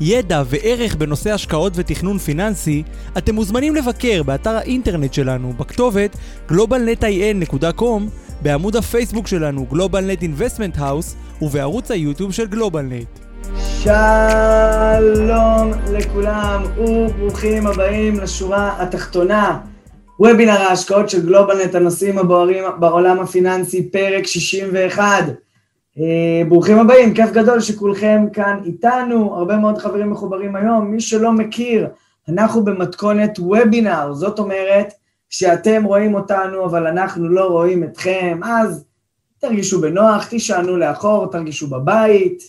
ידע וערך בנושא השקעות ותכנון פיננסי, אתם מוזמנים לבקר באתר האינטרנט שלנו בכתובת globalnetin.com, בעמוד הפייסבוק שלנו GlobalNet Investment House ובערוץ היוטיוב של GlobalNet. שלום לכולם וברוכים הבאים לשורה התחתונה. וובינר ההשקעות של גלובלנט, הנושאים הבוערים בעולם הפיננסי, פרק 61. אה, ברוכים הבאים, כיף גדול שכולכם כאן איתנו, הרבה מאוד חברים מחוברים היום. מי שלא מכיר, אנחנו במתכונת וובינר, זאת אומרת, כשאתם רואים אותנו אבל אנחנו לא רואים אתכם, אז תרגישו בנוח, תישענו לאחור, תרגישו בבית,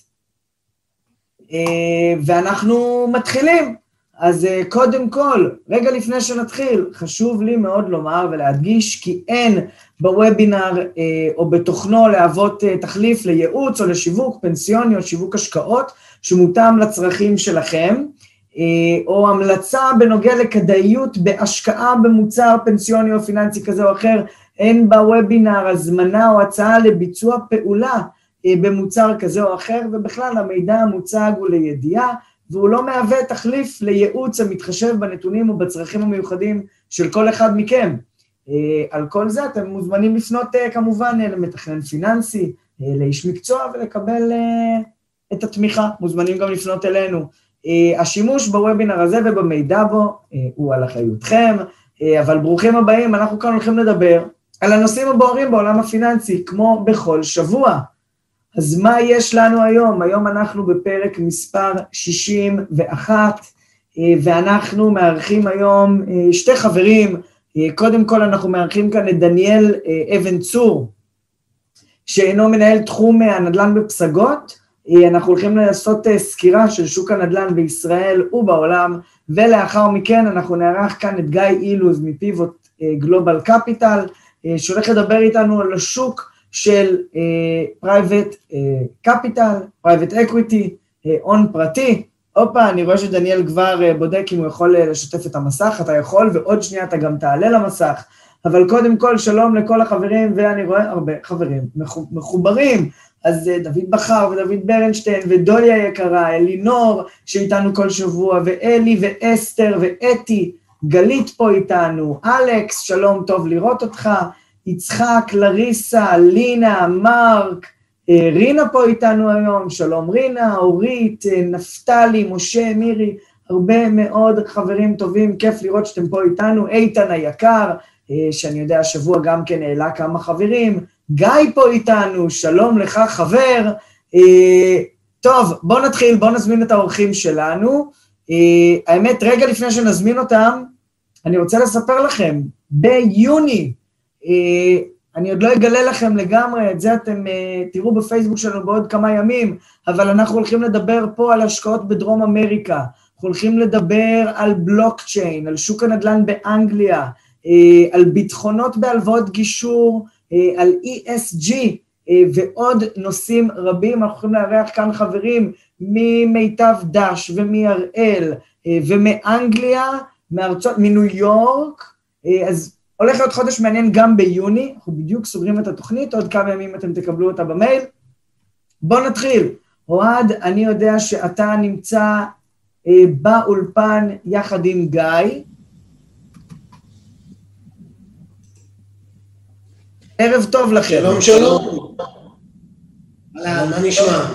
אה, ואנחנו מתחילים. אז uh, קודם כל, רגע לפני שנתחיל, חשוב לי מאוד לומר ולהדגיש כי אין בוובינר uh, או בתוכנו להוות uh, תחליף לייעוץ או לשיווק פנסיוני או שיווק השקעות שמותאם לצרכים שלכם, או המלצה בנוגע לכדאיות בהשקעה במוצר פנסיוני או פיננסי כזה או אחר, אין בוובינר הזמנה או הצעה לביצוע פעולה במוצר כזה או אחר, ובכלל המידע המוצג הוא לידיעה. והוא לא מהווה תחליף לייעוץ המתחשב בנתונים ובצרכים המיוחדים של כל אחד מכם. אה, על כל זה אתם מוזמנים לפנות אה, כמובן אה, למתכנן פיננסי, לאיש מקצוע ולקבל את התמיכה, מוזמנים גם לפנות אלינו. השימוש בוובינר הזה ובמידע בו הוא על אחריותכם, אבל ברוכים הבאים, אנחנו כאן הולכים לדבר על הנושאים הבוערים בעולם הפיננסי, כמו בכל שבוע. אז מה יש לנו היום? היום אנחנו בפרק מספר 61, אה, ואנחנו מארחים היום אה, שתי חברים. אה, קודם כל אנחנו מארחים כאן את דניאל אבן צור, שהינו מנהל תחום הנדל"ן בפסגות. אנחנו הולכים לעשות סקירה של שוק הנדל"ן בישראל ובעולם, ולאחר מכן אנחנו נארח כאן את גיא אילוז מ Pivot Global Capital, שהולך לדבר איתנו על השוק של private capital, private equity, הון פרטי. הופה, אני רואה שדניאל כבר אה, בודק אם הוא יכול אה, לשתף את המסך, אתה יכול, ועוד שנייה אתה גם תעלה למסך. אבל קודם כל, שלום לכל החברים, ואני רואה הרבה חברים מחוברים. אז אה, דוד בכר ודוד ברנשטיין ודוליה היקרה, אלינור שאיתנו כל שבוע, ואלי ואסתר ואתי, גלית פה איתנו, אלכס, שלום, טוב לראות אותך. יצחק, לריסה, לינה, מרק, אה, רינה פה איתנו היום, שלום רינה, אורית, אה, נפתלי, משה, מירי, הרבה מאוד חברים טובים, כיף לראות שאתם פה איתנו, איתן היקר, אה, שאני יודע השבוע גם כן העלה כמה חברים, גיא פה איתנו, שלום לך חבר. טוב, בואו נתחיל, בואו נזמין את האורחים שלנו. האמת, רגע לפני שנזמין אותם, אני רוצה לספר לכם, ביוני אני עוד לא אגלה לכם לגמרי, את זה אתם אה, תראו בפייסבוק שלנו בעוד כמה ימים, אבל אנחנו הולכים לדבר פה על השקעות בדרום אמריקה, אנחנו הולכים לדבר על בלוקצ'יין, על שוק הנדל"ן באנגליה, אה, על ביטחונות בהלוואות גישור, על ESG ועוד נושאים רבים. אנחנו הולכים לארח כאן חברים ממיטב דש ומהראל ומאנגליה, מארצות, מניו יורק, אז הולך להיות חודש מעניין גם ביוני, אנחנו בדיוק סוגרים את התוכנית, עוד כמה ימים אתם תקבלו אותה במייל. בואו נתחיל. אוהד, אני יודע שאתה נמצא אה, באולפן יחד עם גיא. ערב טוב לכם. שלום, שלום. מה נשמע?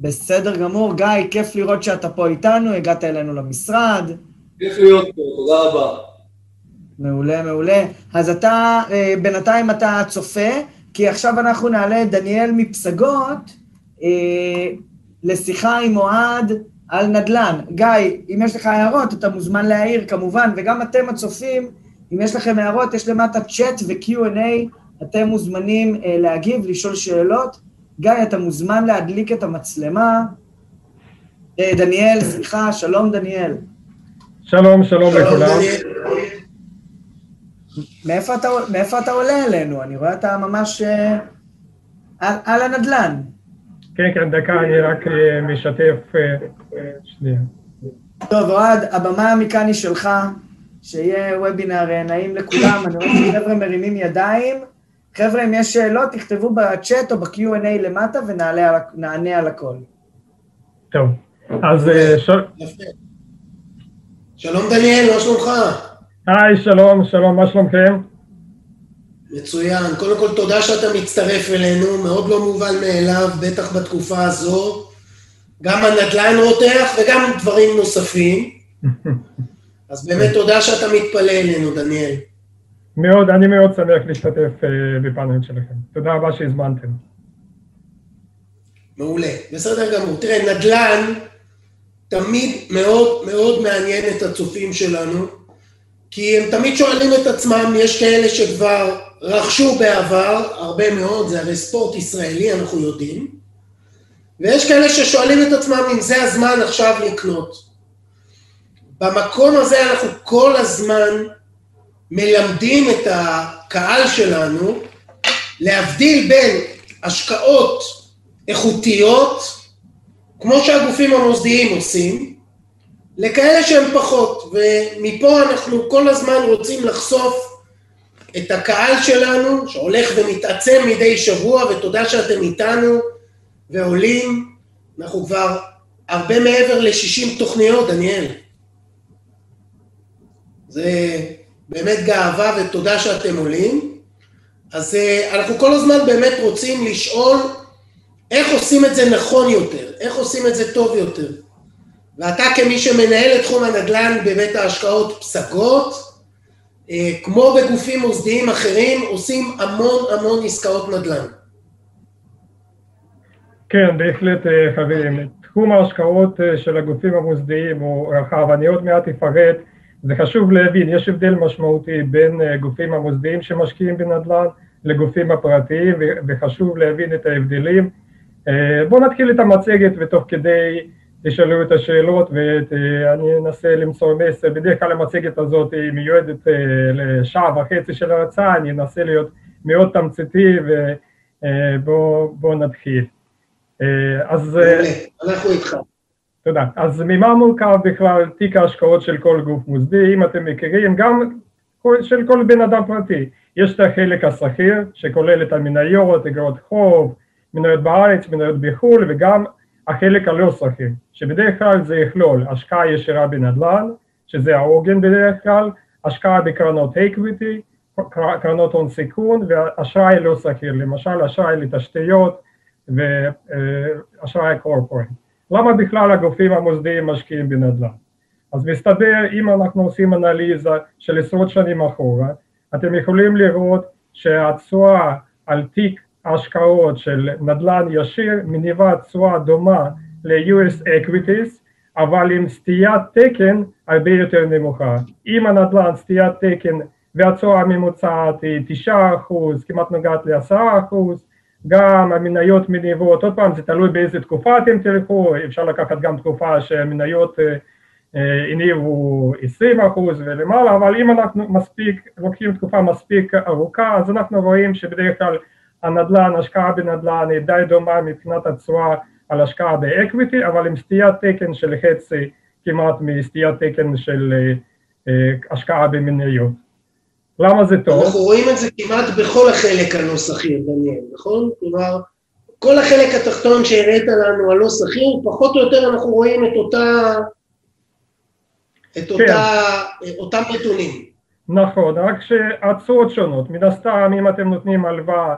בסדר גמור. גיא, כיף לראות שאתה פה איתנו, הגעת אלינו למשרד. כיף להיות פה, תודה רבה. מעולה, מעולה. אז אתה, אה, בינתיים אתה צופה, כי עכשיו אנחנו נעלה את דניאל מפסגות אה, לשיחה עם אוהד על נדל"ן. גיא, אם יש לך הערות, אתה מוזמן להעיר כמובן, וגם אתם הצופים, אם יש לכם הערות, יש למטה צ'אט ו-Q&A, אתם מוזמנים אה, להגיב, לשאול שאלות. גיא, אתה מוזמן להדליק את המצלמה. אה, דניאל, סליחה, שלום דניאל. שלום, שלום לכולם. מאיפה אתה, מאיפה אתה עולה אלינו? אני רואה אתה ממש אה, על, על הנדלן. כן, כן, דקה, אני רק אה, משתף, אה, שנייה. טוב, אוהד, הבמה מכאן היא שלך, שיהיה וובינר נעים לכולם, אני רואה שחבר'ה מרימים ידיים. חבר'ה, אם יש שאלות, תכתבו בצ'אט או ב-Q&A למטה ונענה על הכל. טוב, אז... שלום דניאל, מה שלומך? היי, שלום, שלום, מה שלומכם? מצוין. קודם כל, תודה שאתה מצטרף אלינו, מאוד לא מובן מאליו, בטח בתקופה הזו. גם הנדל"ן רותח וגם דברים נוספים. אז באמת תודה שאתה מתפלא אלינו, דניאל. מאוד, אני מאוד שמח להשתתף uh, בפאנל שלכם. תודה רבה שהזמנתם. מעולה, בסדר גמור. תראה, נדל"ן תמיד מאוד מאוד מעניין את הצופים שלנו, כי הם תמיד שואלים את עצמם, יש כאלה שכבר רכשו בעבר, הרבה מאוד, זה הרי ספורט ישראלי, אנחנו יודעים, ויש כאלה ששואלים את עצמם אם זה הזמן עכשיו לקנות. במקום הזה אנחנו כל הזמן מלמדים את הקהל שלנו להבדיל בין השקעות איכותיות, כמו שהגופים המוסדיים עושים, לכאלה שהם פחות, ומפה אנחנו כל הזמן רוצים לחשוף את הקהל שלנו, שהולך ומתעצם מדי שבוע, ותודה שאתם איתנו ועולים, אנחנו כבר הרבה מעבר ל-60 תוכניות, דניאל. זה באמת גאווה ותודה שאתם עולים. אז אה, אנחנו כל הזמן באמת רוצים לשאול איך עושים את זה נכון יותר, איך עושים את זה טוב יותר. ואתה כמי שמנהל את תחום הנדל"ן בבית ההשקעות פסגות, אה, כמו בגופים מוסדיים אחרים, עושים המון המון עסקאות נדל"ן. כן, בהחלט אה, חברים. תחום ההשקעות של הגופים המוסדיים הוא רחב, אני עוד מעט אפרט זה חשוב להבין, יש הבדל משמעותי בין אה, גופים המוסדיים שמשקיעים בנדל"ן לגופים הפרטיים וחשוב להבין את ההבדלים. אה, בואו נתחיל את המצגת ותוך כדי תשאלו את השאלות ואני אנסה למסור מסר. בדרך כלל המצגת הזאת היא מיועדת אה, לשעה וחצי של הרצאה, אני אנסה להיות מאוד תמציתי ובואו נתחיל. אז... אנחנו איתך. תודה. אז ממה מורכב בכלל תיק ההשקעות של כל גוף מוסדי, אם אתם מכירים, גם של כל בן אדם פרטי. יש את החלק השכיר, שכולל את המניות, אגרות חוב, מניות בארץ, מניות בחו"ל, וגם החלק הלא שכיר, שבדרך כלל זה יכלול השקעה ישירה בנדל"ן, שזה העוגן בדרך כלל, השקעה בקרנות equity, קרנות הון סיכון, ואשראי לא סחיר, למשל אשראי לתשתיות ואשראי corporate. למה בכלל הגופים המוסדיים משקיעים בנדל"ן? אז מסתבר, אם אנחנו עושים אנליזה של עשרות שנים אחורה, אתם יכולים לראות שהתשואה על תיק ההשקעות של נדל"ן ישיר מניבה תשואה דומה ל-US equities, אבל עם סטיית תקן הרבה יותר נמוכה. אם הנדל"ן סטיית תקן והתשואה הממוצעת היא 9%, כמעט נוגעת ל-10%, גם המניות מניבות, עוד פעם זה תלוי באיזה תקופה אתם תלכו, אפשר לקחת גם תקופה שהמניות אה, אה, הניבו 20 אחוז ולמעלה, אבל אם אנחנו מספיק, לוקחים תקופה מספיק ארוכה, אז אנחנו רואים שבדרך כלל הנדל"ן, השקעה בנדל"ן היא די דומה מבחינת התשואה על השקעה באקוויטי, אבל עם סטיית תקן של חצי כמעט מסטיית תקן של אה, השקעה במניות. למה זה טוב? אנחנו רואים את זה כמעט בכל החלק הלא שכיר, דניאל, נכון? כלומר, כל החלק התחתון שהראית לנו הלא שכיר, פחות או יותר אנחנו רואים את אותה... את כן. אותה, אותם נתונים. נכון, רק שהתשואות שונות. מן הסתם, אם אתם נותנים הלוואה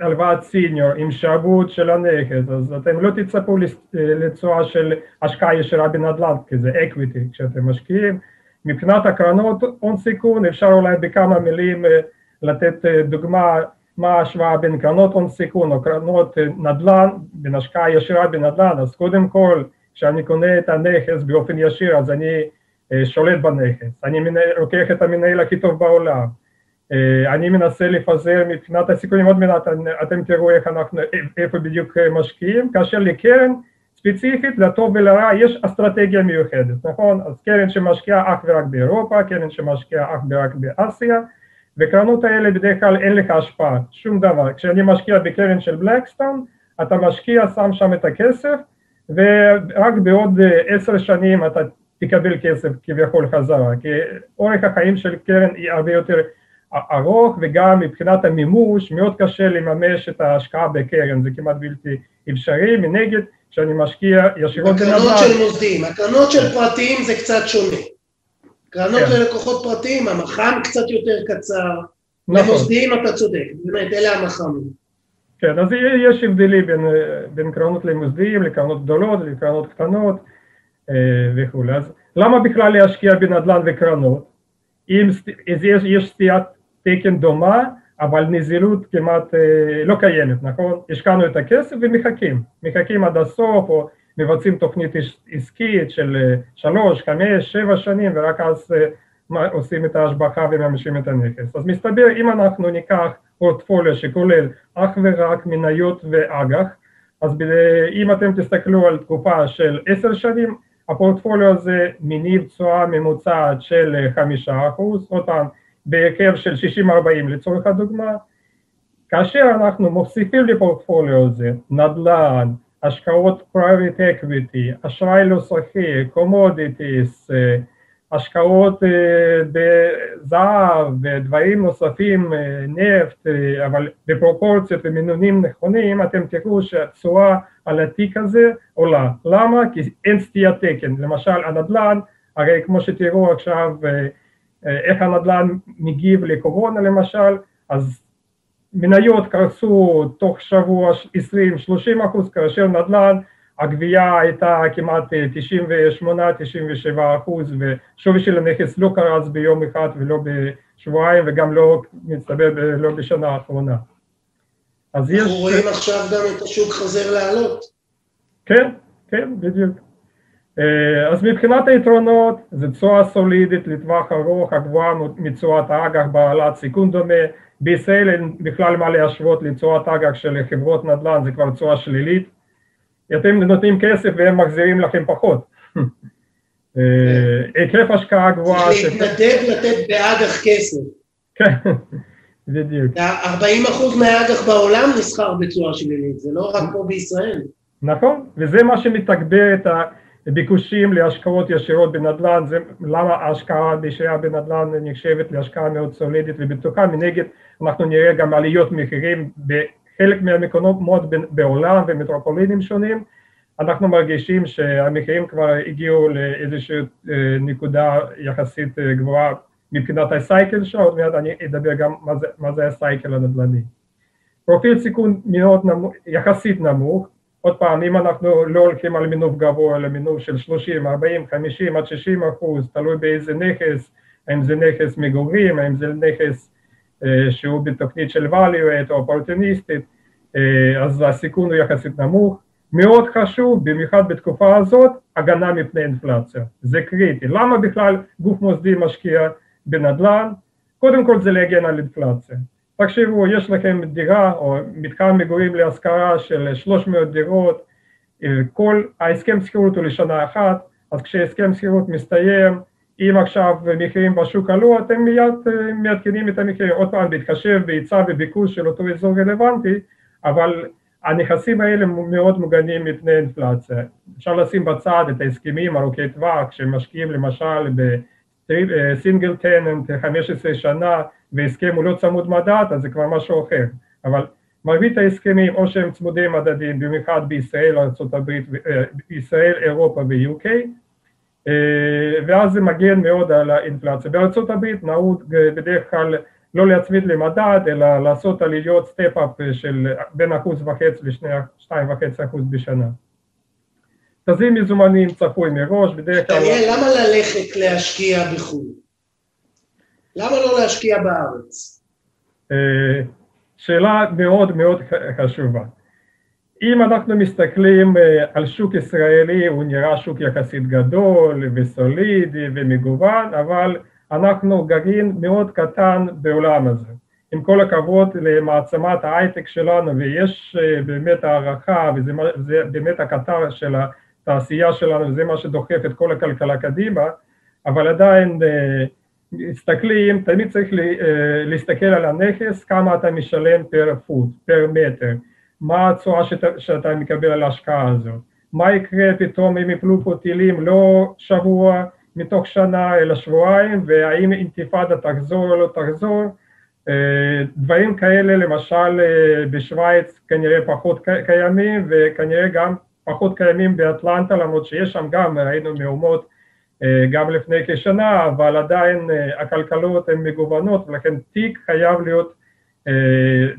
הלוואת senior עם שעבוד של הנכס, אז אתם לא תצפו לתשואה של השקעה ישירה בנדל"ן, כי זה equity כשאתם משקיעים, מבחינת הקרנות הון סיכון אפשר אולי בכמה מילים אה, לתת אה, דוגמה מה ההשוואה בין קרנות הון סיכון או קרנות אה, נדל"ן, בין השקעה ישירה בנדל"ן, אז קודם כל כשאני קונה את הנכס באופן ישיר אז אני שולט בנכס, אני לוקח את המנהל הכי טוב בעולם, אני מנסה לפזר מבחינת הסיכונים, עוד מעט אתם תראו איך אנחנו, איפה בדיוק משקיעים, כאשר לקרן ספציפית לטוב ולרע יש אסטרטגיה מיוחדת, נכון? אז קרן שמשקיעה אך ורק באירופה, קרן שמשקיעה אך ורק באסיה, וקרנות האלה בדרך כלל אין לך השפעה, שום דבר. כשאני משקיע בקרן של בלקסטון, אתה משקיע, שם שם את הכסף, ורק בעוד עשר שנים אתה תקבל כסף כביכול חזרה, כי אורך החיים של קרן היא הרבה יותר ארוך וגם מבחינת המימוש מאוד קשה לממש את ההשקעה בקרן, זה כמעט בלתי אפשרי, מנגד כשאני משקיע ישירות בנדל"ן. הקרנות של מוסדים, הקרנות של פרטיים זה קצת שונה. קרנות כן. ללקוחות פרטיים, המח"מ קצת יותר קצר, נכון. למוסדיים אתה צודק, באמת אלה המח"מים. כן, אז יש הבדלים בין, בין קרנות למוסדיים, לקרנות גדולות, לקרנות קטנות אה, וכולי. אז למה בכלל להשקיע בנדל"ן וקרנות? אם יש, יש סטיית תקן דומה, אבל נזילות כמעט אה, לא קיימת, נכון? השקענו את הכסף ומחכים, מחכים עד הסוף, או מבצעים תוכנית עסקית של אה, שלוש, חמש, שבע שנים, ורק אז אה, עושים את ההשבחה וממשים את הנכס. אז מסתבר, אם אנחנו ניקח פורטפוליו שכולל אך ורק מניות ואג"ח, אז אם אתם תסתכלו על תקופה של עשר שנים, הפורטפוליו הזה מניב תשואה ממוצעת של חמישה אחוז, עוד פעם, בהרכב של 60-40 לצורך הדוגמה, כאשר אנחנו מוסיפים לפורטפוליו הזה נדל"ן, השקעות private equity, אשראי לא שכיר, commodities, השקעות בזהב ודברים נוספים, נפט, אבל בפרופורציות ומינונים נכונים, אתם תראו שהתשואה על התיק הזה עולה. למה? כי אין סטיית תקן. למשל הנדל"ן, הרי כמו שתראו עכשיו איך הנדל"ן מגיב לקורונה למשל, אז מניות קרסו תוך שבוע 20-30 אחוז, כאשר נדל"ן הגבייה הייתה כמעט 98-97 אחוז ושווי של הנכס לא קרס ביום אחד ולא בשבועיים וגם לא מצטבר לא בשנה האחרונה. אז יש... אנחנו רואים עכשיו גם את השוק חוזר לעלות. כן, כן, בדיוק. אז מבחינת היתרונות זה תשואה סולידית לטווח ארוך הגבוהה מתשואת האג"ח בעלת סיכון דומה בישראל אין בכלל מה להשוות לתשואת אג"ח של חברות נדל"ן זה כבר תשואה שלילית אתם נותנים כסף והם מחזירים לכם פחות היקף השקעה גבוהה להתנדב לתת באג"ח כסף. כן, בדיוק 40% מהאג"ח בעולם נסחר בצורה שלילית זה לא רק פה בישראל. נכון, וזה מה שמתגבר את ה... ביקושים להשקעות ישירות בנדל"ן, זה למה ההשקעה בישירה בנדל"ן נחשבת להשקעה מאוד סולידית ובטוחה, מנגד אנחנו נראה גם עליות מחירים בחלק מהמקומות בעולם ומטרופולינים שונים, אנחנו מרגישים שהמחירים כבר הגיעו לאיזושהי אה, נקודה יחסית אה, גבוהה מבחינת הסייקל שלו, עוד מעט אני אדבר גם מה זה, מה זה הסייקל הנדל"ני. פרופיל סיכון מאוד נמוך, יחסית נמוך, עוד פעם, אם אנחנו לא הולכים על מינוף גבוה, אלא מינוף של 30, 40, 50 עד 60 אחוז, תלוי באיזה נכס, האם זה נכס מגורים, האם זה נכס אה, שהוא בתוכנית של value או אופורטוניסטית, אה, אז הסיכון הוא יחסית נמוך. מאוד חשוב, במיוחד בתקופה הזאת, הגנה מפני אינפלציה, זה קריטי. למה בכלל גוף מוסדי משקיע בנדל"ן? קודם כל זה להגן על אינפלציה. תקשיבו, יש לכם דירה או מתחם מגורים להשכרה של 300 דירות, כל ההסכם שכירות הוא לשנה אחת, אז כשהסכם שכירות מסתיים, אם עכשיו מחירים בשוק עלו, אתם מיד אה, מעדכנים את המחירים, עוד פעם בהתחשב בהיצע וביקוש של אותו אזור רלוונטי, אבל הנכסים האלה מאוד מוגנים מפני אינפלציה. אפשר לשים בצד את ההסכמים ארוכי טווח, שמשקיעים למשל בסינגל טננט 15 שנה, והסכם הוא לא צמוד מדד, אז זה כבר משהו אחר. אבל מרבית ההסכמים או שהם צמודי מדדים, במיוחד בישראל, ארה"ב, אה, ישראל, אירופה ו-UK, אה, ואז זה מגן מאוד על האינפלציה. הברית נהוג אה, בדרך כלל לא להצמיד למדד, אלא לעשות עליות step-up של בין אחוז וחצי לשתיים וחצי אחוז בשנה. תזרים מזומנים צפוי מראש, בדרך כלל... דניאל, למה ללכת להשקיע בחו"ל? למה לא להשקיע בארץ? אה, שאלה מאוד מאוד חשובה. אם אנחנו מסתכלים אה, על שוק ישראלי, הוא נראה שוק יחסית גדול וסולידי ומגוון, אבל אנחנו גרעין מאוד קטן בעולם הזה. עם כל הכבוד למעצמת ההייטק שלנו, ויש באמת הערכה, וזה באמת הקטר של התעשייה שלנו, וזה מה שדוחף את כל הכלכלה קדימה, אבל עדיין מסתכלים, תמיד צריך להסתכל על הנכס, כמה אתה משלם פר פוט, פר מטר, מה התשואה שאתה, שאתה מקבל על ההשקעה הזאת, מה יקרה פתאום אם יפלו פה טילים לא שבוע מתוך שנה אלא שבועיים, והאם אינתיפאדה תחזור או לא תחזור, דברים כאלה למשל בשוויץ כנראה פחות קיימים וכנראה גם פחות קיימים באטלנטה למרות שיש שם גם ראינו מהומות גם לפני כשנה אבל עדיין הכלכלות הן מגוונות ולכן תיק חייב להיות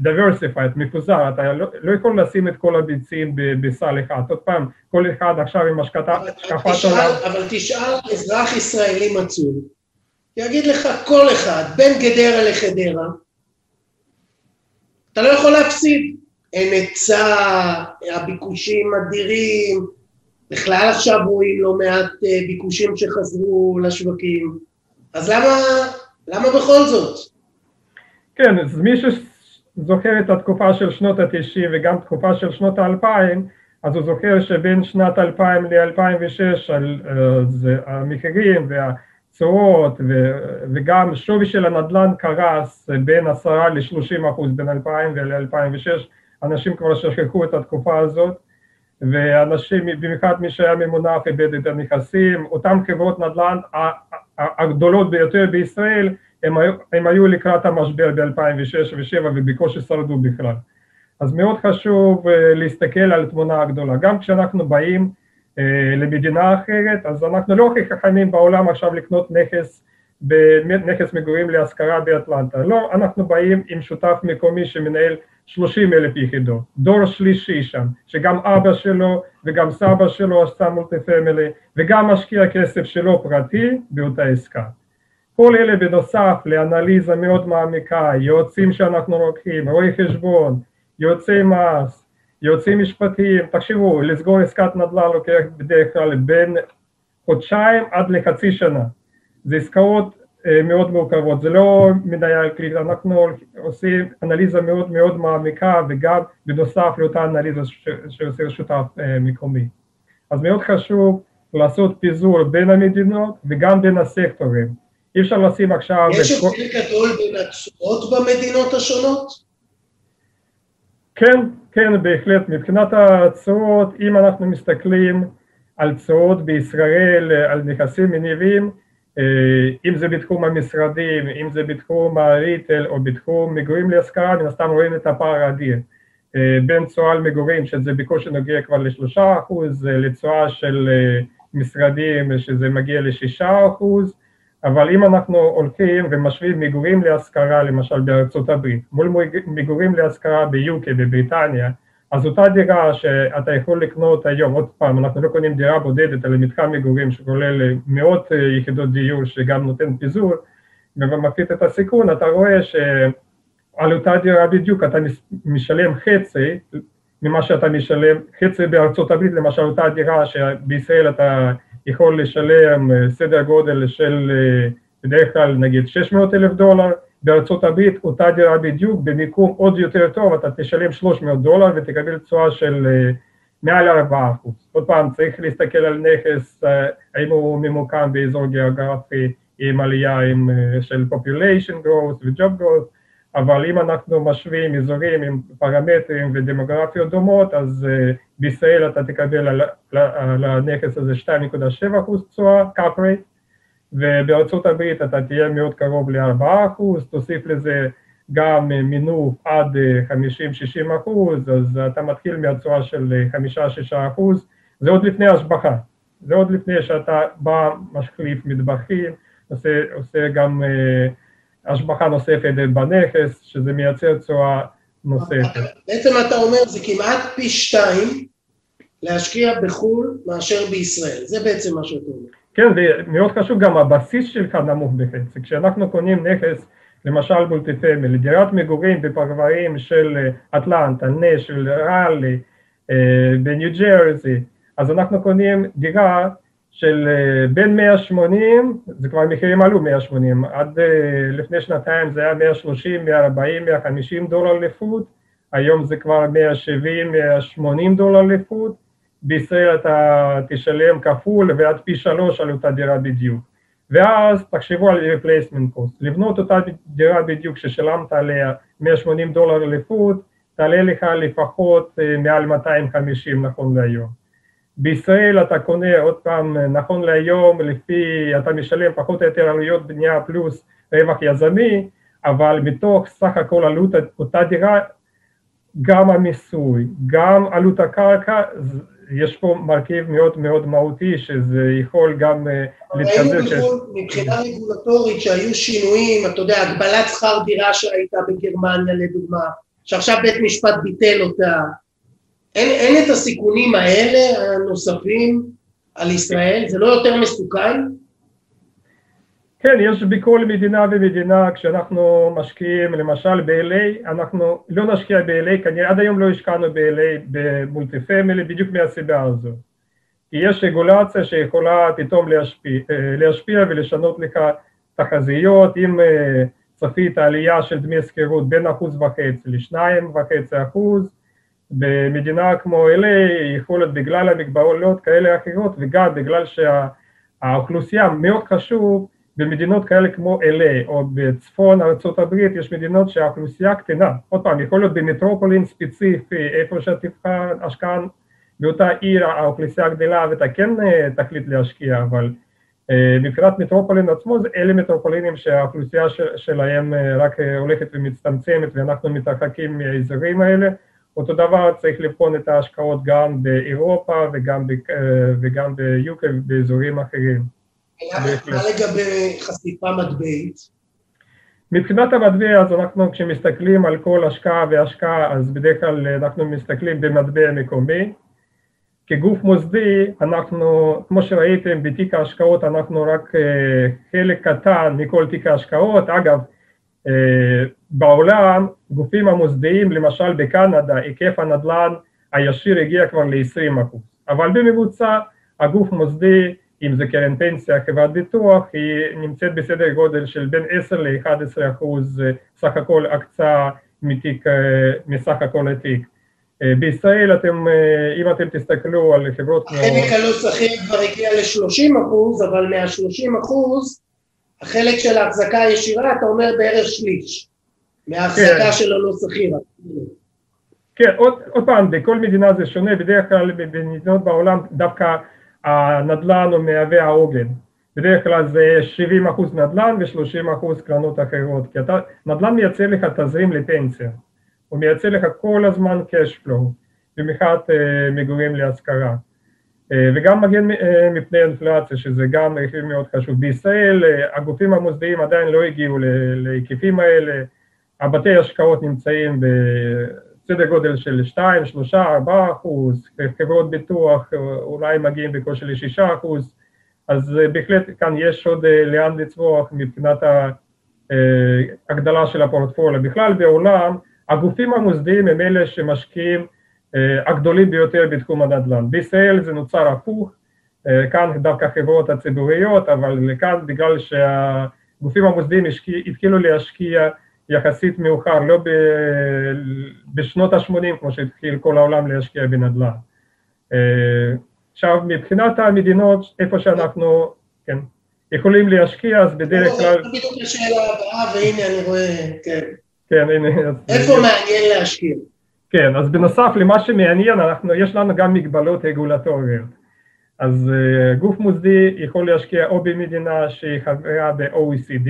diversified, מפוזר, אתה לא, לא יכול לשים את כל הביצים בסל אחד, עוד פעם, כל אחד עכשיו עם השקפת עולם. אבל תשאל אזרח ישראלי מצוי, יגיד לך כל אחד, בין גדרה לחדרה, אתה לא יכול להפסיד, אין היצע, הביקושים אדירים, בכלל עכשיו רואים לא מעט ביקושים שחזרו לשווקים, אז למה, למה בכל זאת? כן, אז מי שזוכר את התקופה של שנות ה-90 וגם תקופה של שנות ה-2000, אז הוא זוכר שבין שנת 2000 ל-2006 המחירים והתשואות וגם שווי של הנדל"ן קרס בין 10 ל-30 אחוז בין 2000 ל-2006, אנשים כבר שכחו את התקופה הזאת ואנשים, במיוחד מי שהיה ממונף איבד את הנכסים, אותן חברות נדל"ן הגדולות ביותר בישראל הם היו, הם היו לקראת המשבר ב-2006 ו-2007 ובקושי שרדו בכלל. אז מאוד חשוב להסתכל על התמונה הגדולה. גם כשאנחנו באים למדינה אחרת, אז אנחנו לא הכי חכמים בעולם עכשיו לקנות נכס, נכס מגורים להשכרה באטלנטה. לא, אנחנו באים עם שותף מקומי שמנהל 30 אלף יחידות, דור שלישי שם, שגם אבא שלו וגם סבא שלו עשתה מולטי פמילי וגם משקיע כסף שלו פרטי באותה עסקה. כל אלה בנוסף לאנליזה מאוד מעמיקה, יועצים שאנחנו לוקחים, רואי חשבון, יועצי מס, יועצים משפטיים, תחשבו, לסגור עסקת נדל"ן לוקח בדרך כלל בין חודשיים עד לחצי שנה, זה עסקאות מאוד מורכבות, זה לא מניה כללית, אנחנו עושים אנליזה מאוד מאוד מעמיקה וגם בנוסף לאותה אנליזה שעושה שותף מקומי. אז מאוד חשוב לעשות פיזור בין המדינות וגם בין הסקטורים. אי אפשר לשים עכשיו... יש הבדל גדול בין התשואות במדינות השונות? כן, כן, בהחלט. מבחינת התשואות, אם אנחנו מסתכלים על תשואות בישראל, על נכסים מניבים, אם זה בתחום המשרדים, אם זה בתחום הריטל או בתחום מגורים להשכרה, מן הסתם רואים את הפער האדיר. בין תשואה על מגורים, שזה בקושי נוגע כבר לשלושה אחוז, לתשואה של משרדים, שזה מגיע לשישה אחוז, אבל אם אנחנו הולכים ומשווים מגורים להשכרה למשל בארצות הברית מול מגורים להשכרה ב-UK בבריטניה אז אותה דירה שאתה יכול לקנות היום, עוד פעם, אנחנו לא קונים דירה בודדת אלא מתחם מגורים שכולל מאות יחידות דיור שגם נותן פיזור ומפחית את הסיכון, אתה רואה שעל אותה דירה בדיוק אתה משלם חצי ממה שאתה משלם, חצי בארצות הברית למשל אותה דירה שבישראל אתה יכול לשלם סדר גודל של בדרך כלל נגיד 600 אלף דולר, בארצות הברית אותה דירה בדיוק במיקום עוד יותר טוב אתה תשלם 300 דולר ותקבל תשואה של מעל 4 אחוז. עוד פעם צריך להסתכל על נכס האם הוא ממוקם באזור גיאוגרפי עם עלייה עם, של population growth ו-job growth אבל אם אנחנו משווים אזורים עם פרמטרים ודמוגרפיות דומות, אז בישראל אתה תקבל על הנכס הזה 2.7 אחוז תשואה, cap rate, ובארצות הברית אתה תהיה מאוד קרוב ל-4 אחוז, תוסיף לזה גם מינוף עד 50-60 אחוז, אז אתה מתחיל מהתשואה של 5-6 אחוז, זה עוד לפני השבחה, זה עוד לפני שאתה בא, מחליף מטבחים, עושה, עושה גם השבחה נוספת בנכס, שזה מייצר תשואה נוספת. בעצם אתה אומר זה כמעט פי שתיים להשקיע בחו"ל מאשר בישראל, זה בעצם מה שאתה אומר. כן, ומאוד חשוב גם הבסיס שלך נמוך בחצי, כשאנחנו קונים נכס, למשל מולטיפמילי, דירת מגורים בפרברים של אטלנטה, נשל, ראלי, בניו ג'רזי, אז אנחנו קונים דירה של אה, בין 180, זה כבר מחירים עלו 180, עד אה, לפני שנתיים זה היה 130, 140, 150 דולר לפוט, היום זה כבר 170, 180 דולר לפוט, בישראל אתה תשלם כפול ועד פי שלוש על אותה דירה בדיוק. ואז תחשבו על replacement cost, לבנות אותה דירה בדיוק ששילמת עליה 180 דולר לפוט, תעלה לך לפחות אה, מעל 250 נכון להיום. בישראל אתה קונה עוד פעם, נכון להיום, לפי, אתה משלם פחות או יותר עלויות בנייה פלוס רווח יזמי, אבל מתוך סך הכל עלות אותה דירה, גם המיסוי, גם עלות הקרקע, יש פה מרכיב מאוד מאוד מהותי שזה יכול גם אה, להתקזז. ש... מבחינה רגולטורית שהיו שינויים, אתה יודע, הגבלת שכר דירה שהייתה בגרמניה לדוגמה, שעכשיו בית משפט ביטל אותה, אין, אין את הסיכונים האלה הנוספים על ישראל? זה לא יותר מסוכן? כן, יש בכל מדינה ומדינה, כשאנחנו משקיעים למשל ב-LA, אנחנו לא נשקיע ב-LA, כנראה עד היום לא השקענו ב-LA במולטי פמילי, בדיוק מהסיבה הזו. כי יש רגולציה שיכולה פתאום להשפיע, להשפיע ולשנות לך תחזיות, אם אה, צפית עלייה של דמי שכירות בין אחוז וחצי לשניים וחצי אחוז, במדינה כמו LA יכול להיות בגלל המגבלות כאלה אחרות וגם בגלל שהאוכלוסייה מאוד חשוב במדינות כאלה כמו LA או בצפון ארה"ב יש מדינות שהאוכלוסייה קטנה, עוד פעם יכול להיות במטרופולין ספציפי איפה שתבחר השקעה באותה עיר האוכלוסייה גדלה ואתה כן אה, תחליט להשקיע אבל אה, מבחינת מטרופולין עצמו אלה מטרופולינים שהאוכלוסייה שלהם אה, רק הולכת ומצטמצמת ואנחנו מתרחקים מהאזורים האלה אותו דבר צריך לבחון את ההשקעות גם באירופה וגם, ב, וגם ב-UK ובאזורים אחרים. מה לגבי חשיפה מטבעית? מבחינת המטבע אז אנחנו כשמסתכלים על כל השקעה והשקעה אז בדרך כלל אנחנו מסתכלים במטבע מקומי. כגוף מוסדי אנחנו כמו שראיתם בתיק ההשקעות אנחנו רק אה, חלק קטן מכל תיק ההשקעות. אגב אה, בעולם גופים המוסדיים, למשל בקנדה, היקף הנדל"ן הישיר הגיע כבר ל-20%, אבל בממוצע הגוף מוסדי, אם זה קרן פנסיה, חברת ביטוח, היא נמצאת בסדר גודל של בין 10 ל-11 אחוז אה, סך הכל הקצאה מתיק, אה, מסך הכל התיק. בישראל אתם, אם אתם תסתכלו על חברות כמו... החלק הלא שכיר כבר הגיע ל-30 אחוז, אבל מה-30 אחוז החלק של ההחזקה הישירה, אתה אומר בערך שליש מההחזקה כן. של הלא שכיר. כן, עוד, עוד פעם, בכל מדינה זה שונה, בדרך כלל במדינות בעולם דווקא הנדל"ן הוא מהווה העוגן. בדרך כלל זה 70 אחוז נדל"ן ו-30 אחוז קרנות אחרות, כי אתה, נדל"ן מייצר לך תזרים לפנסיה, הוא מייצר לך כל הזמן cash flow, במיוחד uh, מגורים להשכרה. אה, וגם מגן אה, מפני אינפלציה, שזה גם רכיב מאוד חשוב. בישראל אה, הגופים המוסדיים עדיין לא הגיעו להיקפים האלה, הבתי השקעות נמצאים בסדר גודל של 2, 3, 4 אחוז, חברות ביטוח אולי מגיעים בקושי ל-6 אחוז, אז בהחלט כאן יש עוד לאן לצמוח מבחינת ההגדלה של הפורטפוליה. בכלל בעולם הגופים המוסדיים הם אלה שמשקיעים אה, הגדולים ביותר בתחום הנדל"ן. בישראל זה נוצר הפוך, אה, כאן דווקא החברות הציבוריות, אבל כאן בגלל שהגופים המוסדיים התחילו להשקיע יחסית מאוחר, לא ב, בשנות ה-80 כמו שהתחיל כל העולם להשקיע בנדל"ן. אה, עכשיו מבחינת המדינות, איפה שאנחנו, כן, יכולים להשקיע, אז בדרך לא, כלל... זה בדיוק השאלה הבאה, והנה אני רואה, כן. כן, הנה. איפה מעניין להשקיע? כן, אז בנוסף למה שמעניין, אנחנו, יש לנו גם מגבלות רגולטוריות. אז uh, גוף מוסדי יכול להשקיע או במדינה שהיא חברה ב-OECD,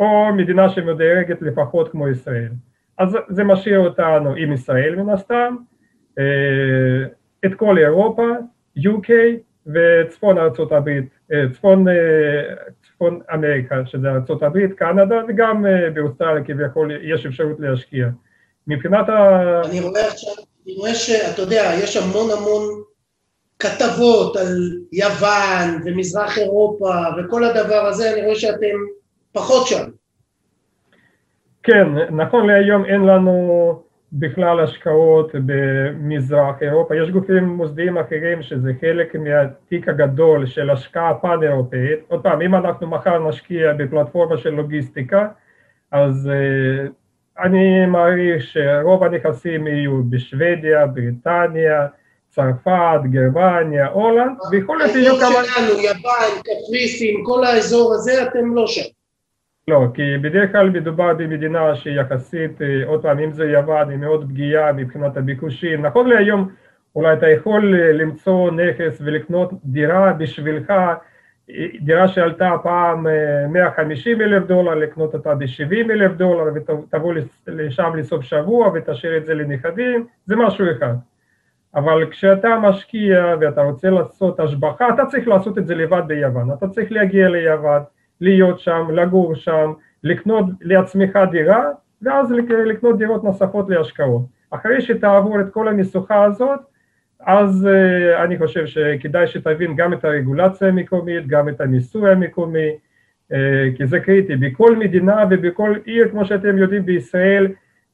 או מדינה שמדרגת לפחות כמו ישראל. אז זה משאיר אותנו עם ישראל מן הסתם, uh, את כל אירופה, UK וצפון ארצות הברית, uh, צפון, uh, צפון אמריקה, שזה ארצות הברית, קנדה, וגם באוסטרליה כביכול יש אפשרות להשקיע. מבחינת ה... אני רואה עכשיו, אני רואה שאתה יודע, יש המון המון כתבות על יוון ומזרח אירופה וכל הדבר הזה, אני רואה שאתם פחות שם. כן, נכון להיום אין לנו בכלל השקעות במזרח אירופה, יש גופים מוסדיים אחרים שזה חלק מהתיק הגדול של השקעה פן אירופאית, עוד פעם אם אנחנו מחר נשקיע בפלטפורמה של לוגיסטיקה אז אני מעריך שרוב הנכסים יהיו בשוודיה, בריטניה, צרפת, גרמניה, הולנד, ויכול להיות שיהיו כמה... יוון, קפריסין, כל האזור הזה, אתם לא שם. לא, כי בדרך כלל מדובר במדינה שיחסית, אה, עוד פעם, אם זה יוון, היא מאוד פגיעה מבחינת הביקושים. נכון להיום, אולי אתה יכול אה, למצוא נכס ולקנות דירה בשבילך, אה, דירה שעלתה פעם 150 אלף דולר, לקנות אותה ב-70 אלף דולר ותבוא לשם לסוף שבוע ותשאיר את זה לנכדים, זה משהו אחד. אבל כשאתה משקיע ואתה רוצה לעשות השבחה, אתה צריך לעשות את זה לבד ביוון, אתה צריך להגיע ליוון, להיות שם, לגור שם, לקנות לעצמך דירה, ואז לקנות דירות נוספות להשקעות. אחרי שתעבור את כל המשוכה הזאת, אז uh, אני חושב שכדאי שתבין גם את הרגולציה המקומית, גם את המיסוי המקומי, uh, כי זה קריטי. בכל מדינה ובכל עיר, כמו שאתם יודעים בישראל,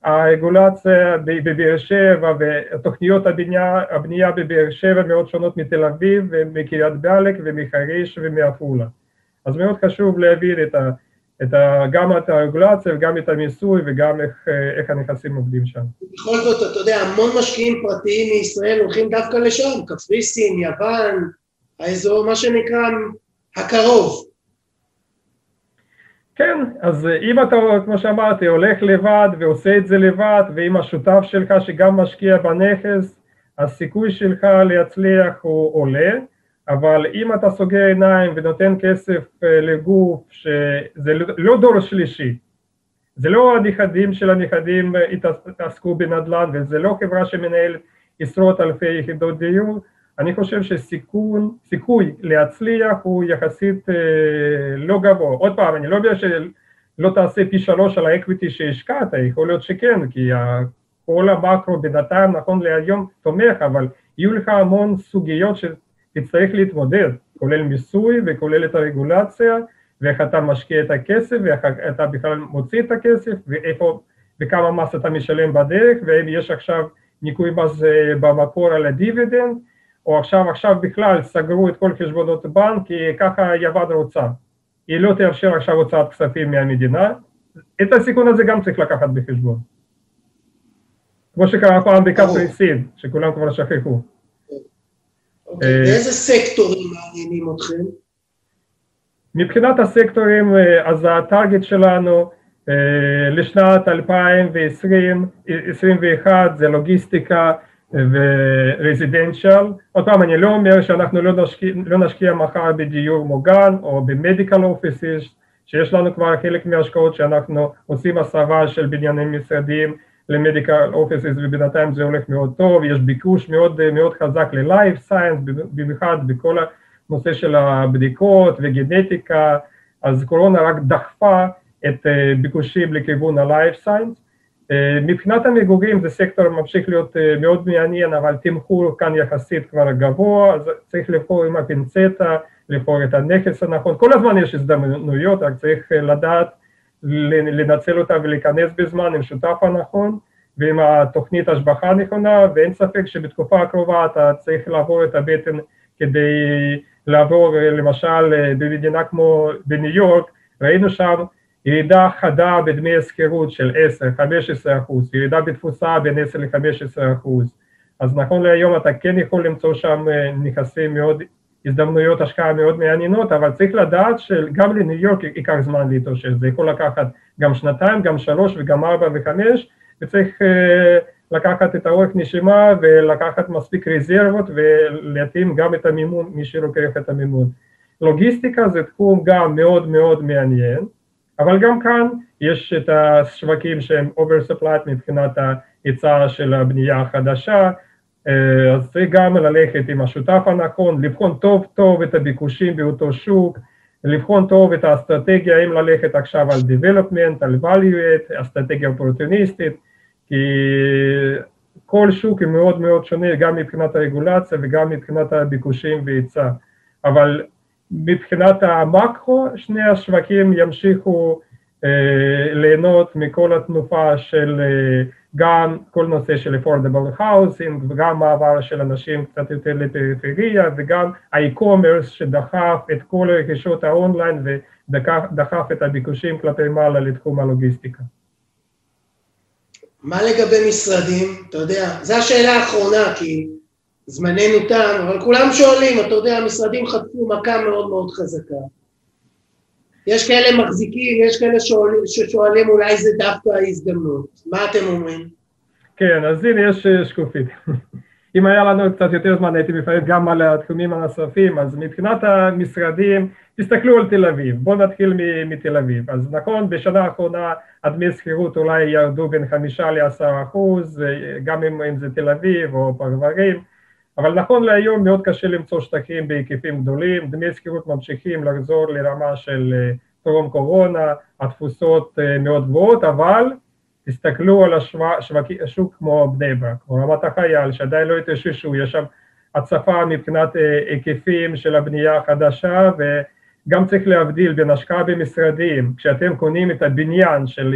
הרגולציה בבאר שבע ותוכניות הבנייה, הבנייה בבאר שבע מאוד שונות מתל אביב ומקריית ביאליק ומחריש ומעפולה. אז מאוד חשוב להבין את ה, את ה, גם את הרגולציה וגם את המיסוי וגם איך, איך הנכסים עובדים שם. בכל זאת, אתה יודע, המון משקיעים פרטיים מישראל הולכים דווקא לשם, קפריסין, יוון, האזור, מה שנקרא, הקרוב. כן, אז אם אתה, כמו שאמרתי, הולך לבד ועושה את זה לבד, ועם השותף שלך שגם משקיע בנכס, הסיכוי שלך להצליח הוא עולה, אבל אם אתה סוגר עיניים ונותן כסף אה, לגוף שזה לא, לא דור שלישי, זה לא הנכדים של הנכדים התעסקו בנדל"ן וזה לא חברה שמנהלת עשרות אלפי יחידות דיור, אני חושב שסיכוי להצליח הוא יחסית אה, לא גבוה. עוד פעם, אני לא יודע שלא תעשה פי שלוש על ה equity שהשקעת, יכול להיות שכן, כי כל המקרו בינתיים נכון להיום תומך, אבל יהיו לך המון סוגיות שתצטרך להתמודד, כולל מיסוי וכולל את הרגולציה, ואיך אתה משקיע את הכסף, ואיך אתה בכלל מוציא את הכסף, ואיפה, וכמה מס אתה משלם בדרך, ואם יש עכשיו ניכוי מס אה, במקור על הדיבידנד, או עכשיו, עכשיו בכלל סגרו את כל חשבונות הבנק כי ככה יוון רוצה. היא לא תאפשר עכשיו הוצאת כספים מהמדינה, את הסיכון הזה גם צריך לקחת בחשבון. כמו שקרה פעם בקפריסין, שכולם כבר שכחו. אוקיי, אה, באיזה סקטורים מעניינים אתכם? מבחינת הסקטורים, אה, אז ה target שלנו אה, לשנת 2020-2021 זה לוגיסטיקה, ו residential. עוד פעם, אני לא אומר שאנחנו לא נשקיע, לא נשקיע מחר בדיור מוגן או ב medical offices, שיש לנו כבר חלק מההשקעות שאנחנו עושים הסבה של בניינים משרדיים ל medical offices ובינתיים זה הולך מאוד טוב, יש ביקוש מאוד, מאוד חזק ל life science, במיוחד בכל הנושא של הבדיקות וגנטיקה, אז קורונה רק דחפה את ביקושים לכיוון ה life science אה, מבחינת המגורים זה סקטור ממשיך להיות אה, מאוד מעניין, אבל תמחור כאן יחסית כבר גבוה, אז צריך לבחור עם הפינצטה, לבחור את הנכס הנכון, כל הזמן יש הזדמנויות, רק צריך אה, לדעת לנצל אותה ולהיכנס בזמן עם שותף הנכון ועם התוכנית השבחה הנכונה, ואין ספק שבתקופה הקרובה אתה צריך לעבור את הבטן כדי לעבור למשל במדינה כמו בניו יורק, ראינו שם ירידה חדה בדמי השכירות של 10-15 אחוז, ירידה בתפוסה בין 10 ל-15 אחוז, אז נכון להיום אתה כן יכול למצוא שם אה, נכסים מאוד, הזדמנויות השקעה מאוד מעניינות, אבל צריך לדעת שגם לניו יורק ייקח זמן להתאושש, זה יכול לקחת גם שנתיים, גם שלוש וגם ארבע וחמש, וצריך uh, לקחת את האורך נשימה ולקחת מספיק רזרבות ולהתאים גם את המימון, מי שלוקח את המימון. לוגיסטיקה זה תחום גם מאוד מאוד מעניין, אבל גם כאן יש את השווקים שהם oversupplied מבחינת ההיצע של הבנייה החדשה, אה, אז צריך גם ללכת עם השותף הנכון, לבחון טוב טוב את הביקושים באותו שוק, לבחון טוב את האסטרטגיה, אם ללכת עכשיו על development, על value אסטרטגיה אופורטוניסטית, כי כל שוק הוא מאוד מאוד שונה גם מבחינת הרגולציה וגם מבחינת הביקושים והיצע, אבל מבחינת המקרו שני השווקים ימשיכו ליהנות מכל התנופה של גם כל נושא של affordable housing וגם מעבר של אנשים קצת יותר לפריפריה וגם האי-קומרס שדחף את כל רכישות האונליין ודחף את הביקושים כלפי מעלה לתחום הלוגיסטיקה. מה לגבי משרדים? אתה יודע, זו השאלה האחרונה כי זמננו תם, אבל כולם שואלים, אתה יודע, המשרדים חטפו מכה מאוד מאוד חזקה. יש כאלה מחזיקים, יש כאלה שואלים, ששואלים אולי זה דווקא ההזדמנות. מה אתם אומרים? כן, אז הנה יש אה, שקופית. אם היה לנו קצת יותר זמן הייתי מפרט גם על התחומים הנוספים, אז מבחינת המשרדים, תסתכלו על תל אביב, בואו נתחיל מתל אביב. אז נכון, בשנה האחרונה הדמי שכירות אולי ירדו בין חמישה לעשרה אחוז, אה, גם אם, אם זה תל אביב או פרברים, אבל נכון להיום מאוד קשה למצוא שטחים בהיקפים גדולים, דמי שכירות ממשיכים לחזור לרמה של אה, טרום קורונה, התפוסות אה, מאוד גבוהות, אבל תסתכלו על השוק כמו בני ברק, כמו רמת החייל, שעדיין לא התאוששו, יש שם הצפה מבחינת אה, היקפים של הבנייה החדשה, וגם צריך להבדיל בין השקעה במשרדים, כשאתם קונים את הבניין של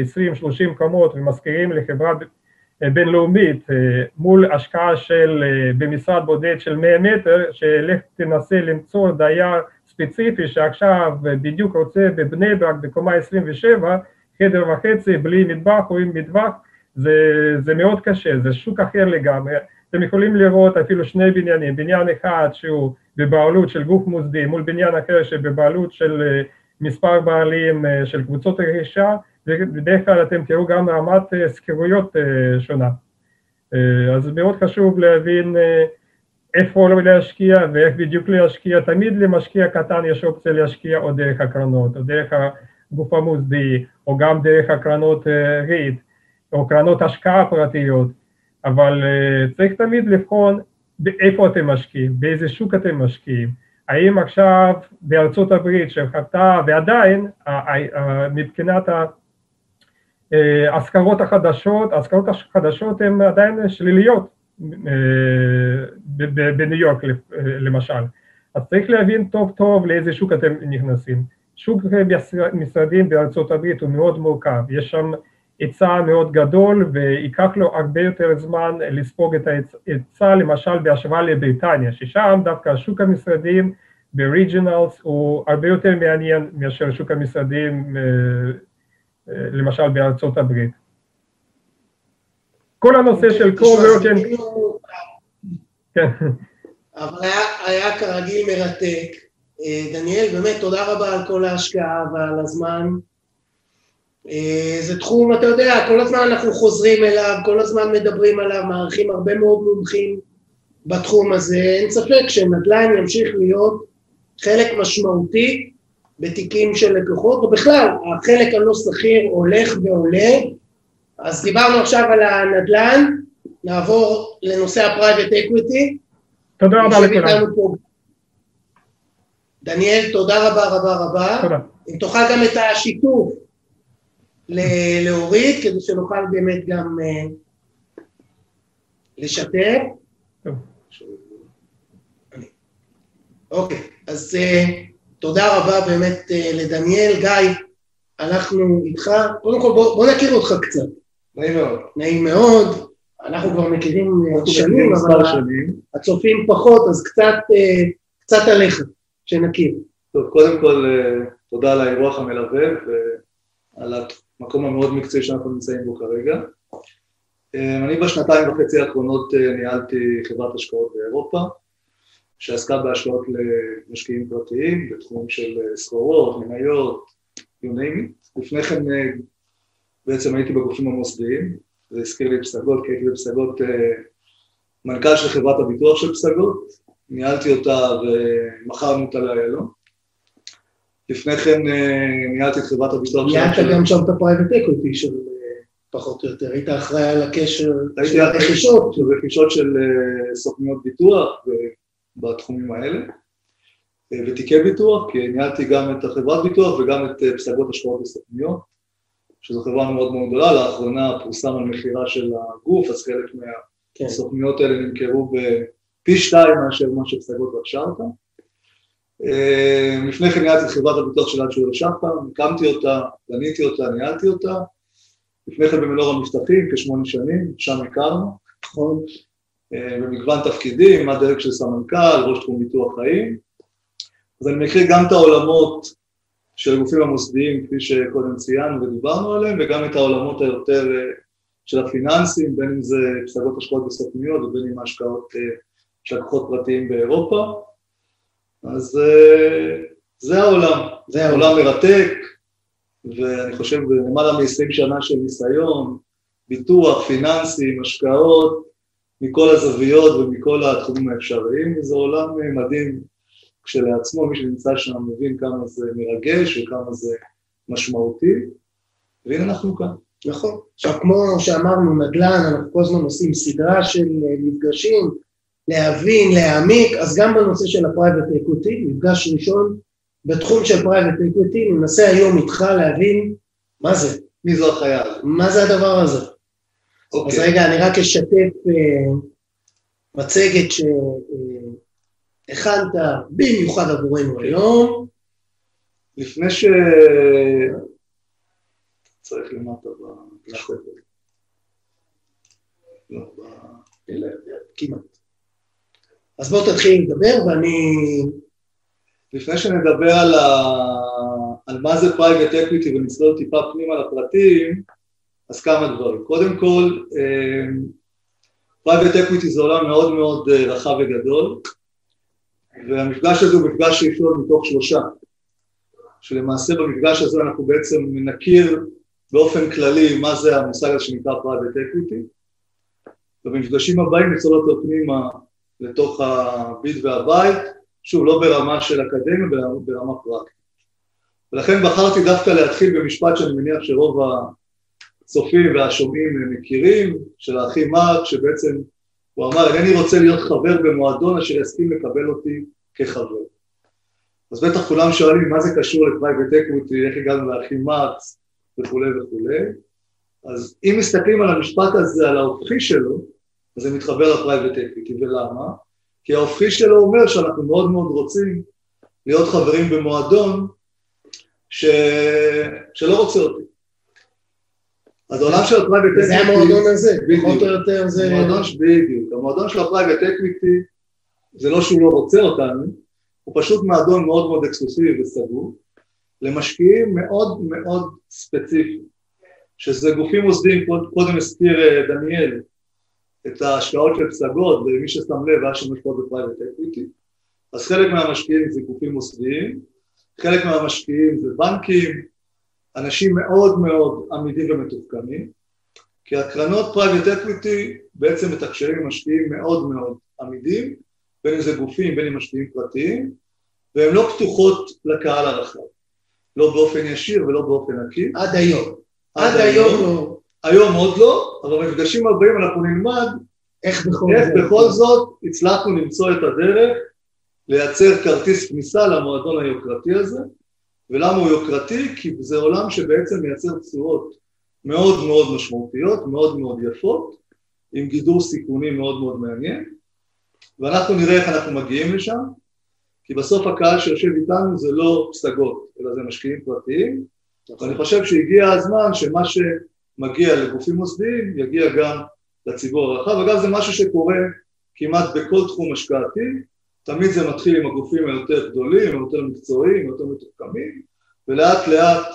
20-30 קומות ומשכירים לחברה בינלאומית אה, מול השקעה של, אה, במשרד בודד של 100 מטר, שלך תנסה למצוא דייר ספציפי שעכשיו בדיוק רוצה בבני ברק בקומה 27, חדר וחצי בלי מטבח או עם מטבח, זה, זה מאוד קשה, זה שוק אחר לגמרי. אתם יכולים לראות אפילו שני בניינים, בניין אחד שהוא בבעלות של גוף מוסדי מול בניין אחר שבבעלות של אה, מספר בעלים של קבוצות רכישה, בדרך כלל אתם תראו גם רמת שכירויות אה, אה, שונה. אה, אז מאוד חשוב להבין איפה להשקיע ואיך בדיוק להשקיע, תמיד למשקיע קטן יש אופציה להשקיע או דרך הקרנות, או דרך הגוף המוסדי, או גם דרך הקרנות ריט, או קרנות השקעה פרטיות, אבל צריך תמיד לבחון איפה אתם משקיעים, באיזה שוק אתם משקיעים, האם עכשיו בארצות הברית שחטאה ועדיין מבחינת אה, השכרות החדשות, השכרות החדשות הן עדיין שליליות אה, בניו יורק אה, למשל, אז צריך להבין טוב טוב לאיזה שוק אתם נכנסים. שוק משרדים בארצות הברית הוא מאוד מורכב, יש שם היצע מאוד גדול וייקח לו הרבה יותר זמן לספוג את ההיצע למשל בהשוואה לבריטניה, ששם דווקא שוק המשרדים ב-regionals הוא הרבה יותר מעניין מאשר שוק המשרדים למשל בארצות הברית. כל הנושא של co-working... כן. אבל היה, היה כרגיל מרתק. אה, דניאל, באמת תודה רבה על כל ההשקעה ועל הזמן. אה, זה תחום, אתה יודע, כל הזמן אנחנו חוזרים אליו, כל הזמן מדברים עליו, מעריכים הרבה מאוד מומחים בתחום הזה. אין ספק שנדל"ן ימשיך להיות חלק משמעותי בתיקים של לקוחות, ובכלל, החלק הלא סחיר הולך ועולה, אז דיברנו עכשיו על הנדל"ן, נעבור לנושא ה private equity. תודה רבה לכולם. דניאל, תודה רבה רבה רבה. תודה. אם תוכל גם את השיתוף להוריד, כדי שנוכל באמת גם אה, לשתף. אוקיי, אז uh, תודה רבה באמת אה, לדניאל. גיא, אנחנו איתך. קודם כל בוא, בוא נכיר אותך קצת. נעים מאוד. נעים מאוד. אנחנו כבר מכירים אה, שנים, אבל שנים. הצופים פחות, אז קצת, אה, קצת עליך, שנכיר. טוב, קודם כל תודה על האירוח המלווה ועל המקום המאוד מקצועי שאנחנו נמצאים בו כרגע. אני בשנתיים וחצי האחרונות ניהלתי חברת השקעות באירופה. שעסקה בהשקעות למשקיעים פרטיים בתחום של אה, סחורות, מניות, you name it. לפני כן אה, בעצם הייתי בגופים המוסדיים, זה הזכיר לי פסגות, כי הייתי בפסגות אה, מנכ"ל של חברת הביטוח של פסגות, ניהלתי אותה ומכרנו אותה לאיילון. לפני כן ניהלתי את חברת הביטוח של... ניהלת גם שם את ה private equity של פחות או יותר, היית אחראי על הקשר של הרכישות. של רכישות של סוכניות ביטוח בתחומים האלה, אה, ותיקי ביטוח, כי ניהלתי גם את החברת ביטוח וגם את אה, פסגות השקעות וסוכניות, שזו חברה מאוד מאוד גדולה, לאחרונה פורסם על מכירה של הגוף, אז חלק מהסוכניות האלה נמכרו בפי שתיים מאשר מה שפסגות רכשה אותה. אה, לפני כן ניהלתי את חברת הביטוח של עד שואל שחם, הקמתי אותה, בניתי אותה, ניהלתי אותה. לפני כן במנור המבטחים, כשמונה שנים, שם הכרנו, נכון, במגוון תפקידים, עד דרג של סמנכ"ל, ראש תחום ביטוח חיים. אז אני מכיר גם את העולמות של הגופים המוסדיים, כפי שקודם ציינו ודיברנו עליהם, וגם את העולמות היותר אה, של הפיננסים, בין אם זה פסגות השקעות בסוכניות ובין אם ההשקעות של לקוחות פרטיים באירופה. אז אה, זה העולם, זה העולם מרתק, ואני חושב למעלה מ-20 שנה של ניסיון, ביטוח, פיננסים, השקעות, מכל הזוויות ומכל התחומים האפשריים, וזה עולם מדהים כשלעצמו, מי שנמצא שם מבין כמה זה מרגש וכמה זה משמעותי, והנה אנחנו כאן. נכון. עכשיו, כמו שאמרנו, נדל"ן, אנחנו כל הזמן עושים סדרה של אה, מפגשים, להבין, להעמיק, אז גם בנושא של ה private equity, מפגש ראשון בתחום של פרייבט אקוטי, ננסה היום איתך להבין מה זה. מי זו הזאת? מה זה הדבר הזה? אוקיי. אז רגע, אני רק אשתף אה, מצגת שהכנת אה, במיוחד עבורנו אוקיי. היום. לפני ש... צריך למטה ב... לא, כמעט. אז בוא תתחיל לדבר ואני... לפני שנדבר על, ה... על מה זה private equity ונצלול טיפה פנימה לפרטים, אז כמה דברים. קודם כל, private אמ, equity זה עולם מאוד מאוד אה, רחב וגדול, והמפגש הזה הוא מפגש ראשון מתוך שלושה, שלמעשה במפגש הזה אנחנו בעצם נכיר באופן כללי מה זה המושג הזה שנקרא private equity, ובמפגשים הבאים נצלול אותו פנימה לתוך ה bit וה byte, שוב, לא ברמה של אקדמיה, ברמה פרקטית. ולכן בחרתי דווקא להתחיל במשפט שאני מניח שרוב הצופים והשומעים מכירים, של האחים מרקס, שבעצם הוא אמר, אינני רוצה להיות חבר במועדון אשר יסכים לקבל אותי כחבר. אז בטח כולם שואלים מה זה קשור ל private equity, איך הגענו לאחים מרקס וכולי וכולי. אז אם מסתכלים על המשפט הזה, על ההופכי שלו, אז זה מתחבר ל private equity, ולמה? כי ההופכי שלו אומר שאנחנו מאוד מאוד רוצים להיות חברים במועדון ש... שלא רוצה אותי. אז העולם של ה private equity... זה המועדון הזה, פחות או יותר זה... המועדון, בדיוק. המועדון של ה private equity זה לא שהוא לא רוצה אותנו, הוא פשוט מועדון מאוד מאוד אקסקלוסיבי וסגור, למשקיעים מאוד מאוד ספציפיים, שזה גופים מוסדיים, קודם הזכיר אה, דניאל, את ההשקעות של פסגות, ומי ששם לב, היה שם השקעות ב private equity, אז חלק מהמשקיעים זה גופים מוסדיים, חלק מהמשקיעים זה בנקים, אנשים מאוד מאוד עמידים ומתוחכמים, כי הקרנות private equity בעצם מתקשרים עם משקיעים מאוד מאוד עמידים, בין אם זה גופים, בין אם משקיעים פרטיים, והן לא פתוחות לקהל הרחב, לא באופן ישיר ולא באופן עקיף. עד היום. עד, עד היום לא. היום עוד לא, אבל במפגשים הבאים אנחנו נלמד איך בכל, איך זאת, בכל זאת הצלחנו למצוא את הדרך לייצר כרטיס כניסה למועדון היוקרתי הזה, ולמה הוא יוקרתי? כי זה עולם שבעצם מייצר תשואות מאוד מאוד משמעותיות, מאוד מאוד יפות, עם גידור סיכונים מאוד מאוד מעניין, ואנחנו נראה איך אנחנו מגיעים לשם, כי בסוף הקהל שיושב איתנו זה לא פסגות, אלא זה משקיעים פרטיים, ואני חושב שהגיע הזמן שמה ש... מגיע לגופים מוסדיים, יגיע גם לציבור הרחב. אגב, זה משהו שקורה כמעט בכל תחום השקעתי, תמיד זה מתחיל עם הגופים היותר גדולים, היותר מקצועיים, היותר מתוחכמים, ולאט לאט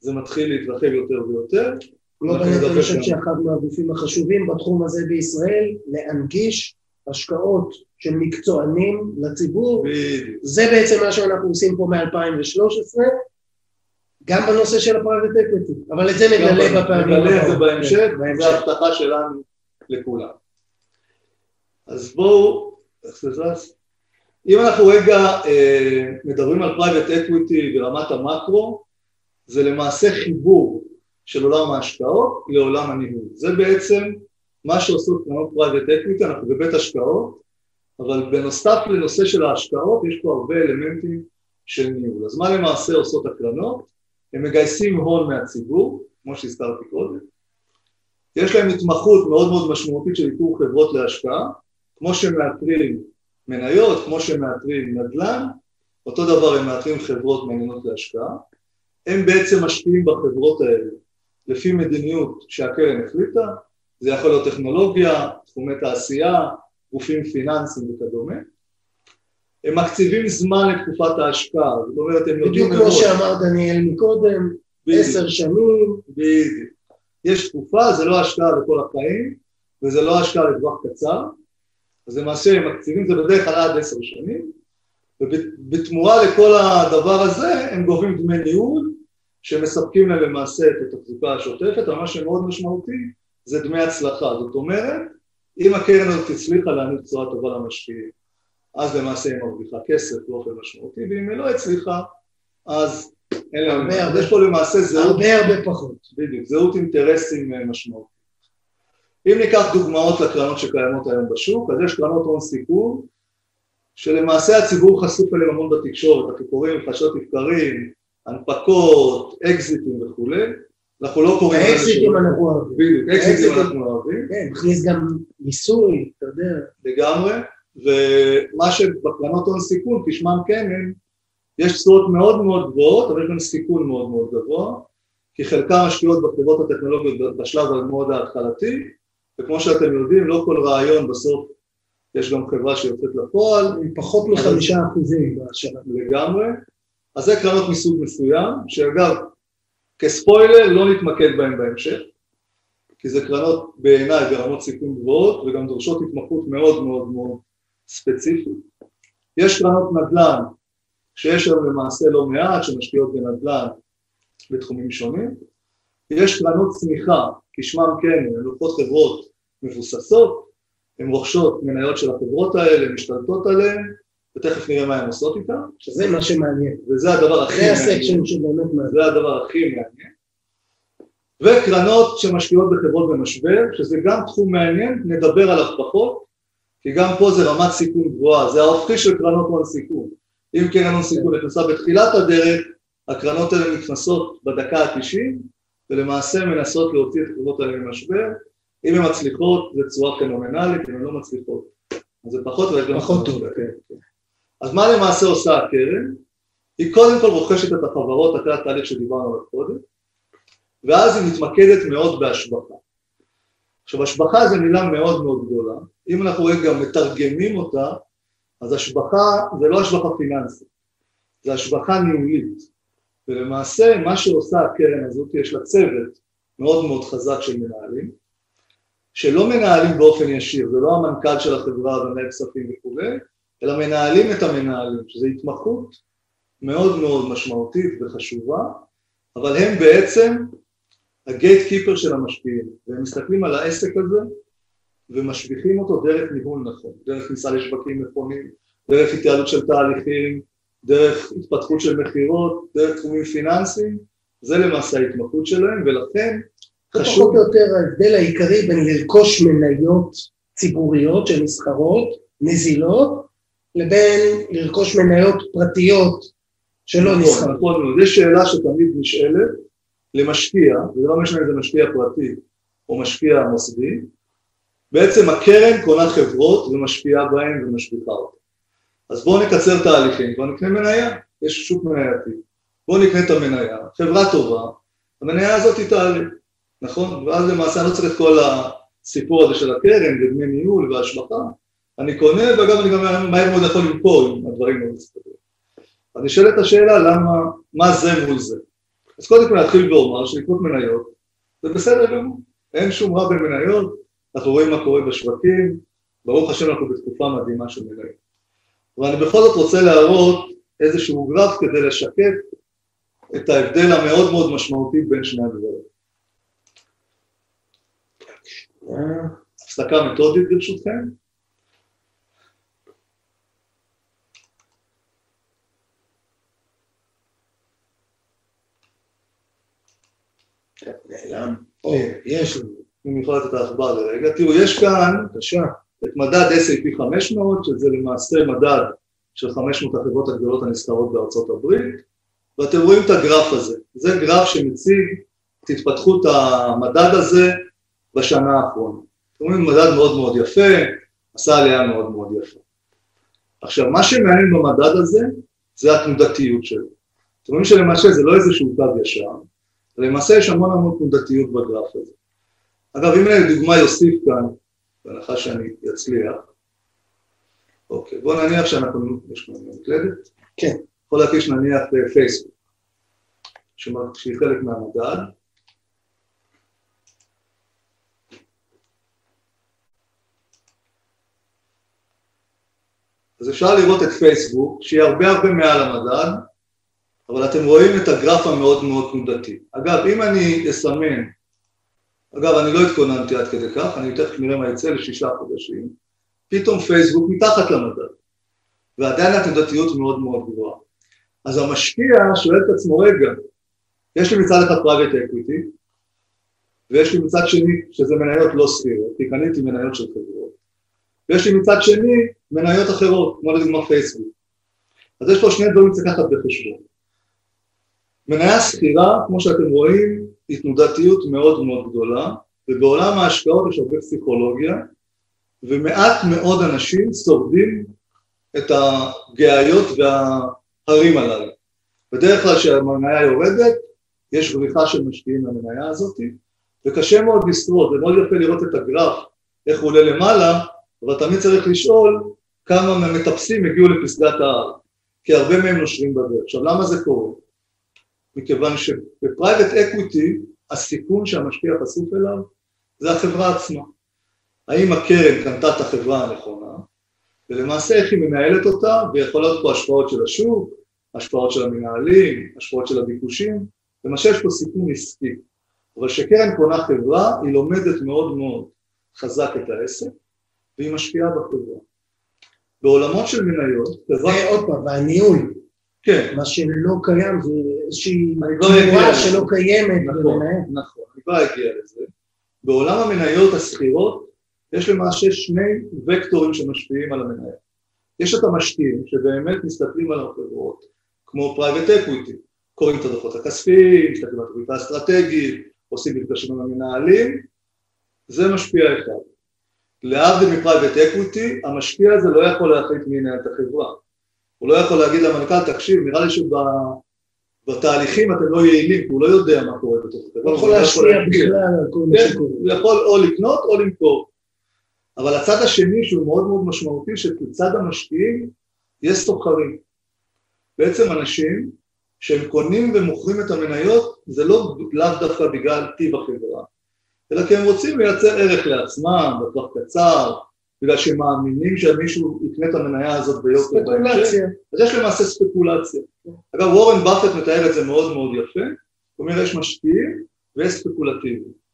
זה מתחיל להתרחב יותר ויותר. לא באמת אני חושב שאחד מהגופים החשובים בתחום הזה בישראל, להנגיש השקעות של מקצוענים לציבור. בדיוק. זה בעצם מה שאנחנו עושים פה מ-2013, גם בנושא של ה private equity, אבל את זה נגלה בפעמים נגלה את זה בהמשך, זו ההבטחה שלנו לכולם. אז בואו, איך זה זז? אם אנחנו רגע אה, מדברים על private equity ברמת המקרו, זה למעשה חיבור של עולם ההשקעות לעולם הניהול. זה בעצם מה שעושות קרנות private equity, אנחנו בבית השקעות, אבל בנוסף לנושא של ההשקעות יש פה הרבה אלמנטים של ניהול. אז מה למעשה עושות הקרנות? הם מגייסים הון מהציבור, כמו שהזכרתי קודם, יש להם התמחות מאוד מאוד משמעותית של איתור חברות להשקעה, כמו שמאתרים מניות, כמו שמאתרים נדל"ן, אותו דבר הם מאתרים חברות מעניינות להשקעה, הם בעצם משקיעים בחברות האלה לפי מדיניות שהקרן החליטה, זה יכול להיות טכנולוגיה, תחומי תעשייה, גופים פיננסיים וכדומה. הם מקציבים זמן לתקופת ההשקעה, זאת אומרת הם יודעים... בדיוק כמו שאמר דניאל מקודם, עשר שנים. בדיוק. יש תקופה, זה לא השקעה לכל החיים, וזה לא השקעה לטווח קצר, אז למעשה הם מקציבים, זה בדרך כלל עד עשר שנים, ובתמורה לכל הדבר הזה הם גובים דמי ניהול שמספקים להם למעשה את התחזוקה השוטפת, אבל מה שמאוד משמעותי זה דמי הצלחה, זאת אומרת אם הקרן הזאת הצליחה להעניק צורה טובה למשקיעים אז למעשה היא מרוויחה כסף באופן משמעותי ואם היא לא הצליחה אז אין להם, אז יש פה למעשה זהות, הרבה הרבה פחות, בדיוק, זהות אינטרסים משמעותית. אם ניקח דוגמאות לקרנות שקיימות היום בשוק, אז יש קרנות הון סיכון שלמעשה הציבור חשוף אליהם המון בתקשורת, אנחנו קוראים חדשות לבקרים, הנפקות, אקזיטים וכולי, אנחנו לא קוראים... האקזיטים אנחנו אוהבים. בדיוק, אקזיטים אנחנו אוהבים. כן, מכניס גם מיסוי, אתה יודע. לגמרי, ומה שבקרנות הון סיכון, כשמם כן הם, יש תשואות מאוד מאוד גבוהות, אבל יש גם סיכון מאוד מאוד גבוה, כי חלקם משקיעות בחברות הטכנולוגיות בשלב המאוד ההתחלתי, וכמו שאתם יודעים, לא כל רעיון בסוף יש גם חברה שיוצאת לפועל. עם פחות מחמישה אחוזים בשנה. לגמרי. אז זה קרנות מסוג מסוים, שאגב, כספוילר לא נתמקד בהן בהמשך, כי זה קרנות בעיניי ברמות סיכון גבוהות וגם דורשות התמחות מאוד מאוד מאוד ספציפית. יש קרנות נדל"ן, שיש היום למעשה לא מעט שמשקיעות בנדל"ן בתחומים שונים. יש קרנות צמיחה, כשמם כן, הן לוקחות חברות מבוססות, הן רוכשות מניות של החברות האלה, משתלטות עליהן, ותכף נראה מה הן עושות איתן. שזה מה שמעניין. וזה הדבר הכי זה מעניין. הסקשן שבאמת מעניין. זה הדבר הכי מעניין. וקרנות שמשקיעות בחברות במשבר, שזה גם תחום מעניין, נדבר עליו פחות, כי גם פה זה רמת סיכון גבוהה, זה ההופכי של קרנות הון סיכון. אם קרן הון סיכון נכנסה בתחילת הדרך, הקרנות האלה נכנסות בדקה ה-90, ולמעשה מנסות להוציא את החברות האלה ממשבר. אם הן מצליחות, זה תשואה פנומנלית, אם הן לא מצליחות, אז זה פחות ויש גם פחות טוב, כן, כן. אז מה למעשה עושה הקרן? היא קודם כל רוכשת את החברות אחרי התהליך שדיברנו עליו קודם, ואז היא מתמקדת מאוד בהשבחה. עכשיו השבחה זו מילה מאוד מאוד גדולה, אם אנחנו רגע מתרגמים אותה, אז השבחה זה לא השבחה פיננסית, זה השבחה ניהולית, ולמעשה מה שעושה הקרן הזאת, יש לה צוות מאוד מאוד חזק של מנהלים, שלא מנהלים באופן ישיר, זה לא המנכ"ל של החברה ומנהל כספים וכולי, אלא מנהלים את המנהלים, שזו התמחות מאוד מאוד משמעותית וחשובה, אבל הם בעצם הגייט קיפר של המשקיעים, והם מסתכלים על העסק הזה ומשביחים אותו דרך ניהול נכון, דרך כניסה לשווקים נכונים, דרך התייעלות של תהליכים, דרך התפתחות של מכירות, דרך תחומים פיננסיים, זה למעשה ההתמחות שלהם, ולכן זה חשוב... פחות או יותר ההבדל העיקרי בין לרכוש מניות ציבוריות שנסחרות, נזילות, לבין לרכוש מניות פרטיות שלא נכון, נסחרות. נכון מאוד, יש שאלה שתמיד נשאלת למשקיע, וזה לא משנה אם זה משקיע פרטי או משקיע מוסדי, בעצם הקרן קונה חברות ומשקיעה בהן ומשביחה אותן. אז בואו נקצר תהליכים, בואו נקנה מניה, יש שוק מנייתי, בואו נקנה את המניה, חברה טובה, המניה הזאת היא תעלה, נכון? ואז למעשה אני לא צריך את כל הסיפור הזה של הקרן ודמי ניהול והשבחה, אני קונה ואגב אני גם מהר מאוד יכול למכור אם הדברים לא מסתדרים. אז נשאלת השאלה למה, מה זה מול זה? אז קודם כל נתחיל ואומר שלקנות מניות זה בסדר גמור, אין שום רע במניות, אנחנו רואים מה קורה בשווקים, ברוך השם אנחנו בתקופה מדהימה של מניות. ואני בכל זאת רוצה להראות איזשהו גרף כדי לשקף את ההבדל המאוד מאוד משמעותי בין שני הדברים. הפסקה מתודית ברשותכם. נעלם? או, יש לנו, אם יכול לתת את העכבר לרגע. תראו, יש כאן בבקשה. את מדד S&P 500, שזה למעשה מדד של 500 החברות הגדולות הנסחרות בארצות הברית, ואתם רואים את הגרף הזה. זה גרף שמציג את התפתחות המדד הזה בשנה האחרונה. אתם רואים מדד מאוד מאוד יפה, עשה עלייה מאוד מאוד יפה. עכשיו, מה שמעניין במדד הזה, זה התנודתיות שלו. אתם רואים שלמעשה זה לא איזשהו קו ישר, למעשה יש המון המון תנודתיות בגרף הזה. אגב, אם לדוגמה יוסיף כאן, בהנחה שאני אצליח, אוקיי, בואו נניח שאנחנו, יש לנו מקלדת? כן. יכול להקיש נניח פייסבוק, שהיא חלק מהמדד, אז אפשר לראות את פייסבוק, שהיא הרבה הרבה מעל המדד, אבל אתם רואים את הגרף המאוד מאוד תנודתי. אגב, אם אני אסמן, אגב, אני לא התכוננתי עד כדי כך, אני תכף נראה מה יצא לשישה חודשים, פתאום פייסבוק מתחת למדד, ועדיין התנודתיות מאוד מאוד גבוהה. אז המשקיע שואל את עצמו, רגע, יש לי מצד אחד private equity, ויש לי מצד שני, שזה מניות לא סחירות, כי קניתי מניות של חברות, ויש לי מצד שני מניות אחרות, כמו לדוגמה פייסבוק. אז יש פה שני דברים שצריך לקחת בחשבון. מניה סחירה, כמו שאתם רואים, היא תנודתיות מאוד מאוד גדולה, ובעולם ההשקעות יש הרבה פסיכולוגיה, ומעט מאוד אנשים שורדים את הגאיות וההרים הללו. בדרך כלל כשהמניה יורדת, יש בריחה של משקיעים למניה הזאת, וקשה מאוד לשרוד, זה מאוד יפה לראות את הגרף, איך הוא עולה למעלה, אבל תמיד צריך לשאול כמה מהמטפסים הגיעו לפסגת ההר, כי הרבה מהם נושרים בדרך. עכשיו, למה זה קורה? מכיוון שב private equity, הסיכון שהמשקיע חשוף אליו זה החברה עצמה. האם הקרן קנתה את החברה הנכונה, ולמעשה איך היא מנהלת אותה, ויכולות פה השפעות של השוק, השפעות של המנהלים, השפעות של הביקושים, למשל יש פה סיכון עסקי. אבל כשקרן קונה חברה, היא לומדת מאוד מאוד חזק את העסק, והיא משפיעה בחברה. בעולמות של מניות, חברה... ועוד פעם, והניהול. כן. מה שלא קיים זה איזושהי תמורה שלא קיימת. נכון, נכון, אני כבר אגיע לזה. בעולם המניות הסחירות, יש למעשה שני וקטורים שמשפיעים על המניה. יש את המשקיעים שבאמת מסתכלים על החברות, כמו private equity, קוראים את הדוחות הכספיים, מסתכלים על התוכנית האסטרטגית, עושים מפגשים עם המנהלים, זה משפיע אחד. להבדיל מ private equity, המשקיע הזה לא יכול להחליט מי ינהל את החברה. הוא לא יכול להגיד למנכ"ל, תקשיב, נראה לי שבתהליכים אתם לא יעילים, כי הוא לא יודע מה קורה בתוך החברה. הוא יכול להשפיע בכלל על כל מה כן, שקורה. הוא יכול או לקנות או למכור. אבל הצד השני שהוא מאוד מאוד משמעותי, שבצד המשקיעים יש סוחרים. בעצם אנשים שהם קונים ומוכרים את המניות, זה לא לאו דווקא בגלל טיב החברה, אלא כי הם רוצים לייצר ערך לעצמם בטווח קצר, בגלל שהם מאמינים שמישהו יקנה את המניה הזאת ביוקר בהמשך. ספקולציה. אז יש למעשה ספקולציה. אגב, וורן באפט מתאר את זה מאוד מאוד יפה, הוא אומר יש משקיעים ויש ספקולטיביים.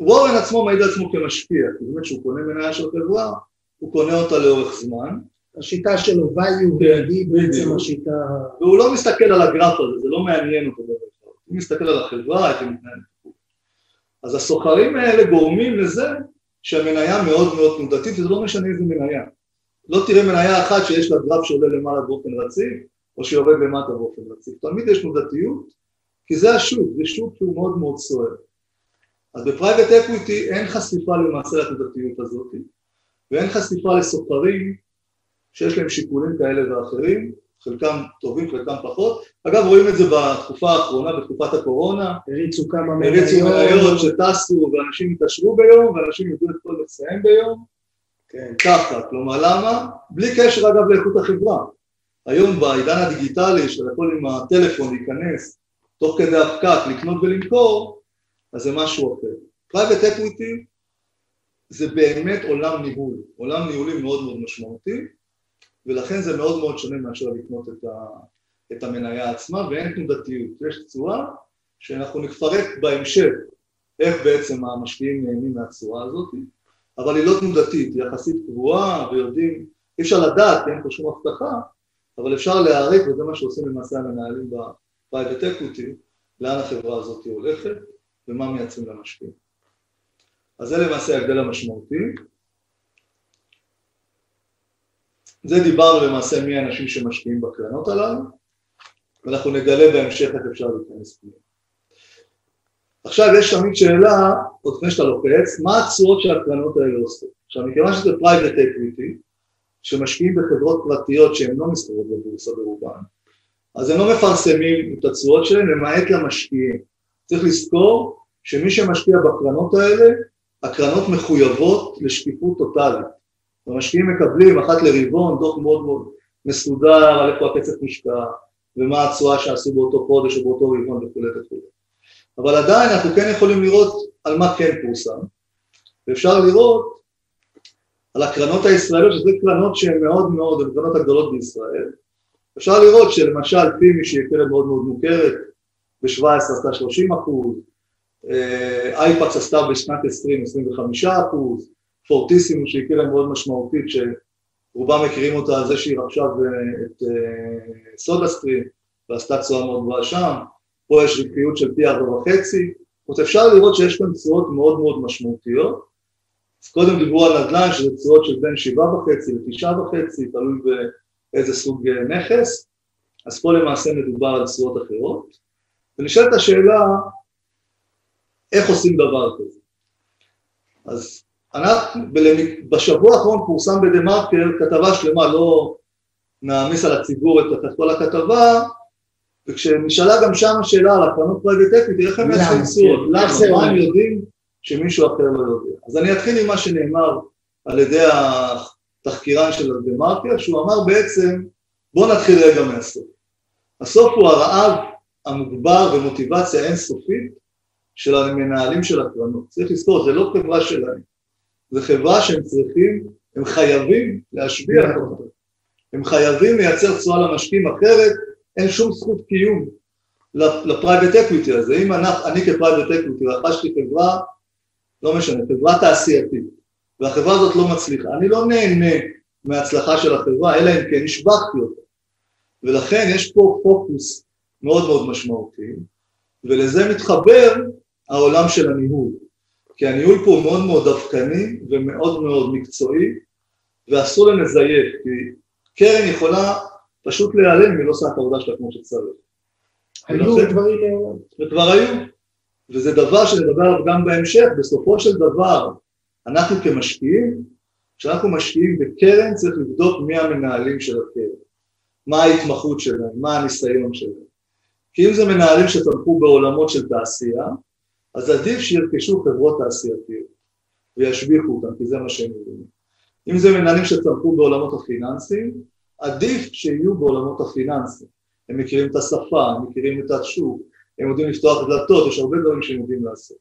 וורן עצמו מעיד על עצמו כמשקיע, כי באמת כשהוא קונה מניה של חברה, הוא קונה אותה לאורך זמן, השיטה שלו, value, כן, היא בעצם. השיטה... והוא לא מסתכל על הגרף הזה, זה לא מעניין אותו בדרך כלל. הוא מסתכל על החברה, איך היא מתנהלת. אז הסוחרים האלה גורמים לזה שהמניה מאוד מאוד תנודתית, וזה לא משנה איזה מניה. לא תראה מניה אחת שיש לה גרף שעולה למעלה באופן רציף, או שיורד למטה באופן רציף. תמיד יש תנודתיות, כי זה השוק, זה שוק שהוא מאוד מאוד סוער. אז ב private equity אין חשיפה למעשה לתנודתיות הזאת, ואין חשיפה לסוחרים שיש להם שיקולים כאלה ואחרים, חלקם טובים, חלקם פחות. אגב, רואים את זה בתקופה האחרונה, בתקופת הקורונה, הריצו כמה הריצו מניות שטסו ואנשים התעשרו ביום, ואנשים ידעו את כל לסיים ביום, כן. ככה, כלומר למה? בלי קשר אגב לאיכות החברה. היום בעידן הדיגיטלי, שאתה יכול עם הטלפון להיכנס תוך כדי הפקק, לקנות ולמכור, אז זה משהו אחר. private equity זה באמת עולם ניהול, עולם ניהולי מאוד מאוד משמעותי, ולכן זה מאוד מאוד שונה מאשר לקנות את, ה, את המניה עצמה, ואין תנודתיות, יש תשואה שאנחנו נפרט בהמשך איך בעצם המשקיעים נהנים מהתשואה הזאת, אבל היא לא תנודתית, היא יחסית קבועה ויודעים, אי אפשר לדעת, אין פה שום הבטחה, אבל אפשר להעריך, וזה מה שעושים למעשה המנהלים ב private equity, לאן החברה הזאת הולכת ומה מייצרים למשקיעים. אז זה למעשה ההבדל המשמעותי. זה דיברנו למעשה מי האנשים שמשקיעים בקרנות הללו, ואנחנו נגלה בהמשך איך אפשר להיכנס פנימה. עכשיו יש תמיד שאלה, עוד לפני שאתה לוחץ, מה התשואות שהקרנות האלה עושות? עכשיו מכיוון שזה private equity, שמשקיעים בחברות פרטיות שהן לא מסתובבות בבורסה ברובן, אז הם לא מפרסמים את התשואות שלהם למעט למשקיעים. צריך לזכור שמי שמשקיע בקרנות האלה, הקרנות מחויבות לשקיפות טוטאלית. המשקיעים מקבלים אחת לרבעון דוח מאוד מאוד מסודר על איפה הכסף מושקע ומה התשואה שעשו באותו חודש או באותו רבעון וכולי וכולי. אבל עדיין אנחנו כן יכולים לראות על מה כן פורסם, ואפשר לראות על הקרנות הישראליות, שזה קרנות שהן מאוד מאוד, הן הקרנות הגדולות בישראל, אפשר לראות שלמשל פימי שהיא קרן מאוד מאוד מוכרת, ב-17 עשתה 30 אחוז, אה, אייפקס עשתה בשנת 20 25 אחוז, פורטיסימו שהיא קרן מאוד משמעותית שרובם מכירים אותה על זה שהיא רכשה את אה, סודה סטרים ועשתה תשואה מאוד גבוהה שם, פה יש רווחיות של פי ארבע וחצי, זאת אפשר לראות שיש כאן תשואות מאוד מאוד משמעותיות, אז קודם דיברו על נדל"ן שזה תשואות של בין שבעה וחצי לתשעה וחצי, תלוי באיזה סוג אה, נכס, אז פה למעשה מדובר על תשואות אחרות, ונשאלת השאלה איך עושים דבר כזה. אז אנחנו, בשבוע האחרון פורסם בדה מרקר כתבה שלמה, לא נעמיס על הציבור את כל הכתבה, וכשנשאלה גם שם השאלה על הקרנות private equity, איך הם תשואות? למה? מה הם יודעים שמישהו אחר לא יודע? אז אני אתחיל עם מה שנאמר על ידי התחקירן של דה מרקר, שהוא אמר בעצם, בואו נתחיל רגע מהסוף. הסוף הוא הרעב המוגבר ומוטיבציה אינסופית של המנהלים של הקרנות. צריך לזכור, זה לא חברה שלהם, זו חברה שהם צריכים, הם חייבים להשביח אותה. הם חייבים לייצר תשואה למשקיעים, אחרת אין שום זכות קיום ל private equity הזה. אם אני, אני כ private equity רכשתי חברה, לא משנה, חברה תעשייתית, והחברה הזאת לא מצליחה, אני לא נהנה מההצלחה של החברה, אלא אם כן השבחתי אותה. ולכן יש פה פוקוס מאוד מאוד משמעותי, ולזה מתחבר העולם של הניהול. כי הניהול פה הוא מאוד מאוד דווקני ומאוד מאוד מקצועי, ואסור להם לזייף, כי קרן יכולה פשוט להיעלם אם היא לא עושה את העבודה שלה כמו שצריך. היו דברים... וכבר היו, וזה דבר שנדבר עליו גם בהמשך, בסופו של דבר, אנחנו כמשקיעים, כשאנחנו משקיעים בקרן צריך לבדוק מי המנהלים של הקרן, מה ההתמחות שלהם, מה הניסיון שלהם. כי אם זה מנהלים שצמחו בעולמות של תעשייה, אז עדיף שירכשו חברות תעשייתיות וישביחו אותן, כי זה מה שהם מבינים. אם זה מנהלים שצמחו בעולמות הפיננסיים, עדיף שיהיו בעולמות הפיננסיים. הם מכירים את השפה, הם מכירים את השוק, הם יודעים לפתוח דלתות, יש הרבה דברים שהם יודעים לעשות.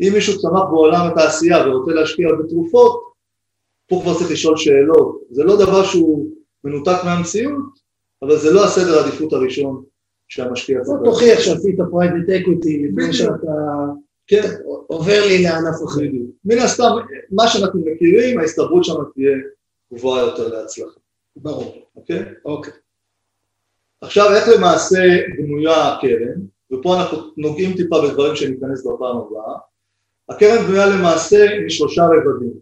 אם מישהו צמח בעולם התעשייה ורוצה להשקיע בתרופות, פה כבר צריך לשאול שאלות. זה לא דבר שהוא מנותק מהמציאות, אבל זה לא הסדר העדיפות הראשון שהמשקיע. בוא תוכיח שעשית private equity לפני שאתה כן. עובר לי לענף אחר. מן הסתם, מה שאנחנו מכירים, ההסתברות שם תהיה גבוהה יותר להצלחה. ברור. אוקיי? אוקיי. עכשיו, איך למעשה בנויה הקרן, ופה אנחנו נוגעים טיפה בדברים שניכנס בפעם הבאה. הקרן בנויה למעשה משלושה רבדים.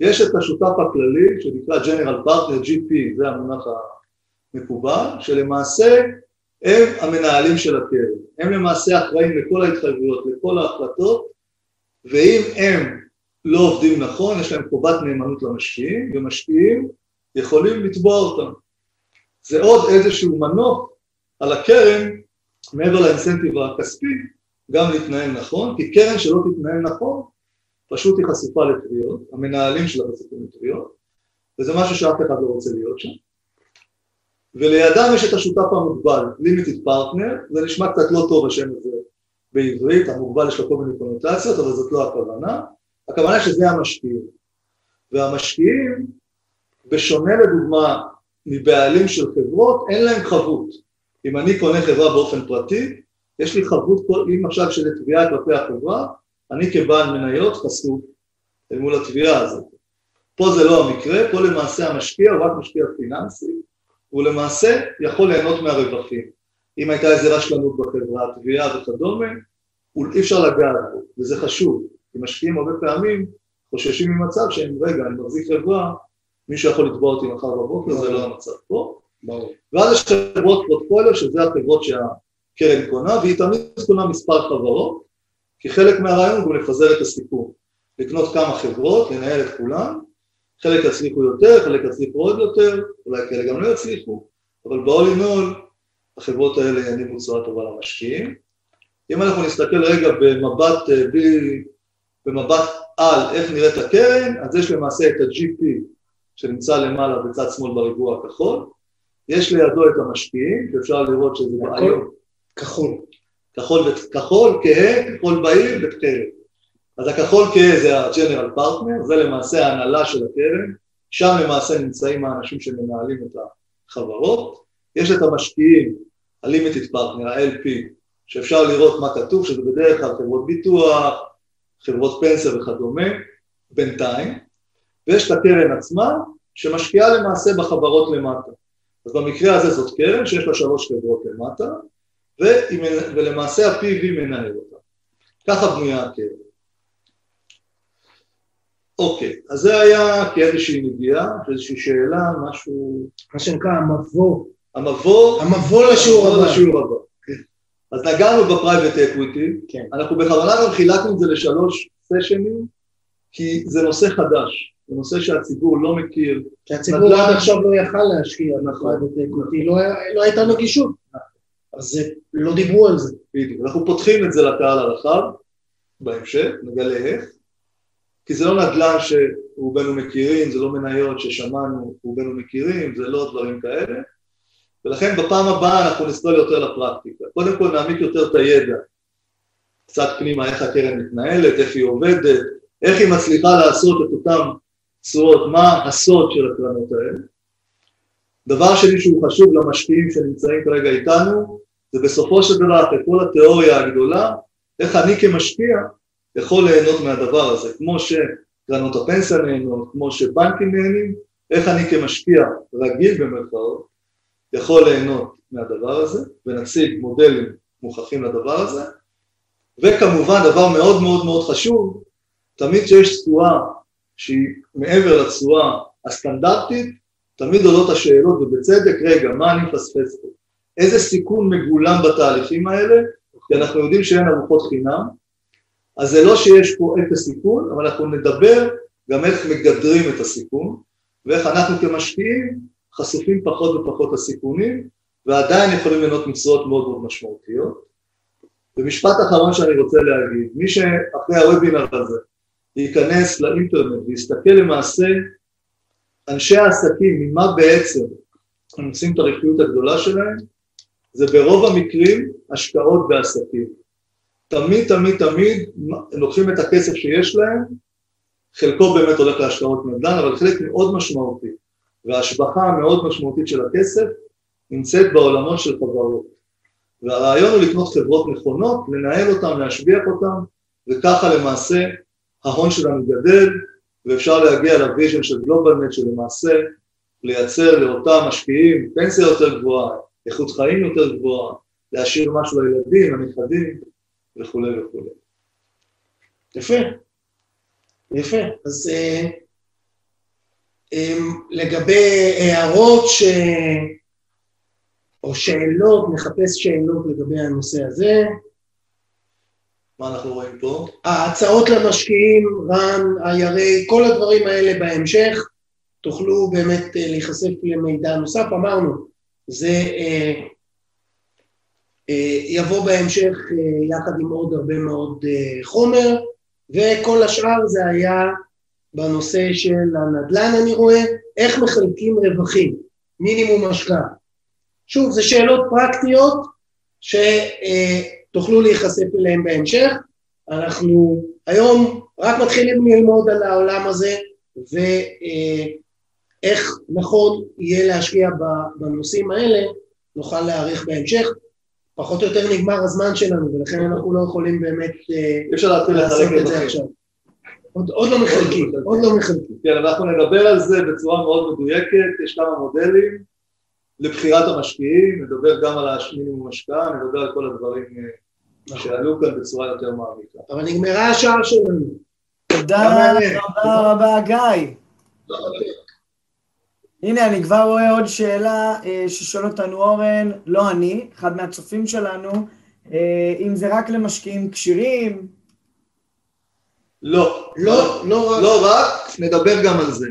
יש את השותף הכללי שנקרא General Partner GP, זה המונח המקובל, שלמעשה הם המנהלים של הקרן, הם למעשה אחראים לכל ההתחייבויות, לכל ההחלטות, ואם הם לא עובדים נכון, יש להם חובת נאמנות למשקיעים, ומשקיעים יכולים לתבוע אותם. זה עוד איזשהו מנוף על הקרן, מעבר לאינסנטיב הכספי, גם להתנהל נכון, כי קרן שלא תתנהל נכון, פשוט היא חשופה לתביעות, המנהלים שלה חשופים לתביעות, וזה משהו שאף אחד לא רוצה להיות שם. ולידם יש את השותף המוגבל, לימיטד פרטנר, זה נשמע קצת לא טוב השם הזה בעברית, המוגבל יש לו כל מיני קונוטציות, אבל זאת לא הכוונה, הכוונה שזה המשקיעים. והמשקיעים, בשונה לדוגמה מבעלים של חברות, אין להם חבות. אם אני קונה חברה באופן פרטי, יש לי חבות, אם עכשיו של תביעה כלפי החברה, אני כבעל מניות חשוף אל מול התביעה הזאת. פה זה לא המקרה, פה למעשה המשקיע הוא רק משקיע פיננסי, הוא למעשה יכול ליהנות מהרווחים. אם הייתה איזה רשלנות בחברה, תביעה וכדומה, אי אפשר לגעת בו, וזה חשוב, כי משקיעים הרבה פעמים חוששים ממצב שהם, רגע, אני מחזיק חברה, מישהו יכול לתבוע אותי מחר בבוקר, זה לא המצב פה. ברור. ואז יש חברות פרוטפוליו, שזה החברות שהקרן קונה, והיא תמיד קונה מספר חברות, כי חלק מהרעיון הוא לפזר את הסיכון, לקנות כמה חברות, לנהל את כולם, חלק יצליחו יותר, חלק יצליחו עוד יותר, אולי כאלה גם לא יצליחו, אבל ב-all in all החברות האלה יניבו תשואה טובה למשקיעים. אם אנחנו נסתכל רגע במבט, אה, במבט על איך נראית הקרן, אז יש למעשה את ה-GP שנמצא למעלה בצד שמאל בריבוע הכחול, יש לידו את המשקיעים, שאפשר לראות שזה בעיות. כחול. כחול, כחול, כהה, כחול בהיר ותכלת. אז הכחול כהה זה ה-General Partner, זה למעשה ההנהלה של הקרן, שם למעשה נמצאים האנשים שמנהלים את החברות, יש את המשקיעים, ה-Limited ה-LP, שאפשר לראות מה כתוב, שזה בדרך כלל חברות ביטוח, חברות פנסיה וכדומה, בינתיים, ויש את הקרן עצמה, שמשקיעה למעשה בחברות למטה. אז במקרה הזה זאת קרן שיש לה שלוש חברות למטה, ולמעשה ה-PV מנהל אותה. ככה בנויה הקרן. אוקיי, אז זה היה כאיזושהי נגיעה, איזושהי שאלה, משהו... מה שנקרא המבוא. המבוא... המבוא לשיעור הבא. לשיעור הבא. אז נגענו ב private equity, כן. אנחנו בכוונה גם חילקנו את זה לשלוש סשנים, כי זה נושא חדש, זה נושא שהציבור לא מכיר. כי הציבור עד עכשיו לא יכל להשקיע ב private equity, לא, לא הייתה נגישות. אז לא דיברו על זה. בדיוק, אנחנו פותחים את זה לקהל הרחב, בהמשך, נגלה איך, כי זה לא נדל"ן שרובנו מכירים, זה לא מניות ששמענו, רובנו מכירים, זה לא דברים כאלה, ולכן בפעם הבאה אנחנו נסתול יותר לפרקטיקה. קודם כל נעמיק יותר את הידע, קצת פנימה איך הקרן מתנהלת, איך היא עובדת, איך היא מצליחה לעשות את אותן תשואות, מה הסוד של הקרנות האלה. דבר שני שהוא חשוב למשקיעים שנמצאים כרגע איתנו, זה בסופו של דבר, אחרי כל התיאוריה הגדולה, איך אני כמשקיע יכול ליהנות מהדבר הזה, כמו שקרנות הפנסיה נהנות, כמו שבנקים נהנים, איך אני כמשקיע רגיל במרכאות יכול ליהנות מהדבר הזה, ונציג מודלים מוכחים לדבר הזה, וכמובן דבר מאוד מאוד מאוד חשוב, תמיד כשיש תשואה שהיא מעבר לתשואה הסטנדרטית, תמיד עולות השאלות ובצדק, רגע, מה אני מפספס פה? איזה סיכון מגולם בתהליכים האלה? כי אנחנו יודעים שאין ארוחות חינם, אז זה לא שיש פה אפס סיכון, אבל אנחנו נדבר גם איך מגדרים את הסיכון, ואיך אנחנו כמשקיעים חשופים פחות ופחות לסיכונים, ועדיין יכולים ליהנות מצוות מאוד מאוד משמעותיות. ומשפט אחרון שאני רוצה להגיד, מי שאחרי הוובינר הזה ייכנס לאינטרנט ויסתכל למעשה אנשי העסקים, ממה בעצם הם עושים את הרווחיות הגדולה שלהם, זה ברוב המקרים השקעות בעסקים. תמיד תמיד תמיד לוקחים את הכסף שיש להם, חלקו באמת הולך להשקעות נדל"ן, אבל חלק מאוד משמעותי, וההשבחה המאוד משמעותית של הכסף נמצאת בעולמות של חברות. והרעיון הוא לקנות חברות נכונות, לנהל אותן, להשביח אותן, וככה למעשה ההון שלנו גדל, ואפשר להגיע ל vision של גלובלנט שלמעשה לייצר לאותם משקיעים פנסיה יותר גבוהה, איכות חיים יותר גבוהה, להשאיר משהו לילדים, לנכדים וכולי וכולי. יפה, יפה. אז אה, אה, לגבי הערות ש... או שאלות, נחפש שאלות לגבי הנושא הזה. מה אנחנו רואים פה? ההצעות למשקיעים, רן, הירי, כל הדברים האלה בהמשך, תוכלו באמת אה, להיחשף למידע נוסף, אמרנו, זה אה, יבוא בהמשך אה, יחד עם עוד הרבה מאוד אה, חומר, וכל השאר זה היה בנושא של הנדל"ן אני רואה, איך מחלקים רווחים, מינימום השקעה. שוב, זה שאלות פרקטיות שתוכלו להיחשף אליהן בהמשך. אנחנו היום רק מתחילים ללמוד על העולם הזה ואיך נכון יהיה להשקיע בנושאים האלה, נוכל להעריך בהמשך. פחות או יותר נגמר הזמן שלנו ולכן אנחנו לא יכולים באמת לעשות את זה עכשיו. עוד, עוד לא מחלקים, עוד לא מחלקים. כן, אנחנו נדבר על זה בצורה מאוד מדויקת, יש כמה מודלים. לבחירת המשקיעים, נדבר גם על המינימום השקעה, נדבר על כל הדברים אה, שעלו כאן בצורה יותר מעמיקה. אבל נגמרה השעה שלנו. תודה רבה רבה גיא. הנה, אני כבר רואה עוד שאלה אה, ששואל אותנו אורן, לא אני, אחד מהצופים שלנו, אה, אם זה רק למשקיעים כשירים? לא, לא, לא רק. לא רק, נדבר גם על זה.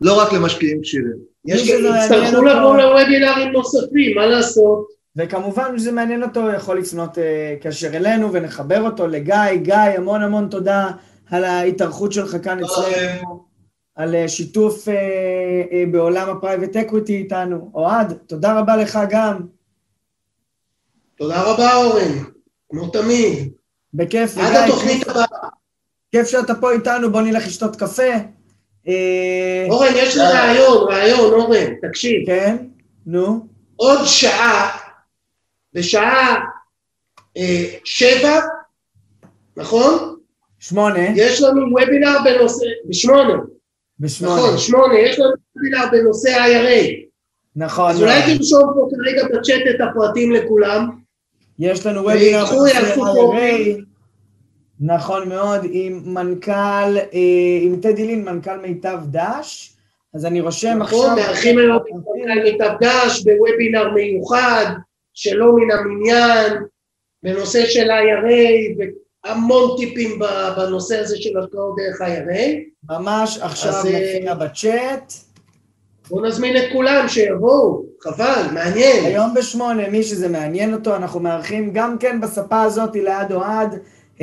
לא רק למשקיעים כשירים. יצטרכו לבוא לוובינרים נוספים, מה לעשות? וכמובן, מי שזה מעניין אותו, יכול לפנות אה, קשר אלינו ונחבר אותו לגיא. גיא, המון המון תודה על ההתארחות שלך כאן אצלנו, על אה, שיתוף אה, אה, בעולם ה private equity איתנו. אוהד, תודה רבה לך גם. תודה רבה, אורן, כמו תמיד. בכיף. עד התוכנית הבאה. כיף שאתה פה איתנו, בוא נלך לשתות קפה. אורן, יש לי רעיון, רעיון, אורן, תקשיב. כן, נו. עוד שעה, בשעה אה, שבע, נכון? שמונה, יש לנו וובינר בנושא, בשמונה, בשמונה. נכון, שמונה, יש לנו וובינר בנושא IRA. נכון. אז אולי. תרשום פה כרגע בצ'אט את הפרטים לכולם. יש לנו וובינר בנושא IRA. נכון מאוד, עם מנכ"ל, אה, עם טדי לין, מנכ"ל מיטב דש. אז אני רושם נכון, עכשיו... מארחים היום את מנכ"ל מיטב דש בוובינר מיוחד, שלא מן המניין, בנושא של IRA, והמון טיפים ב- בנושא הזה של השקעות דרך IRA. ממש עכשיו אז, אה, מופיע בצ'אט. בואו נזמין את כולם שיבואו, חבל, מעניין. היום בשמונה, מי שזה מעניין אותו, אנחנו מארחים גם כן בספה הזאת ליד אוהד,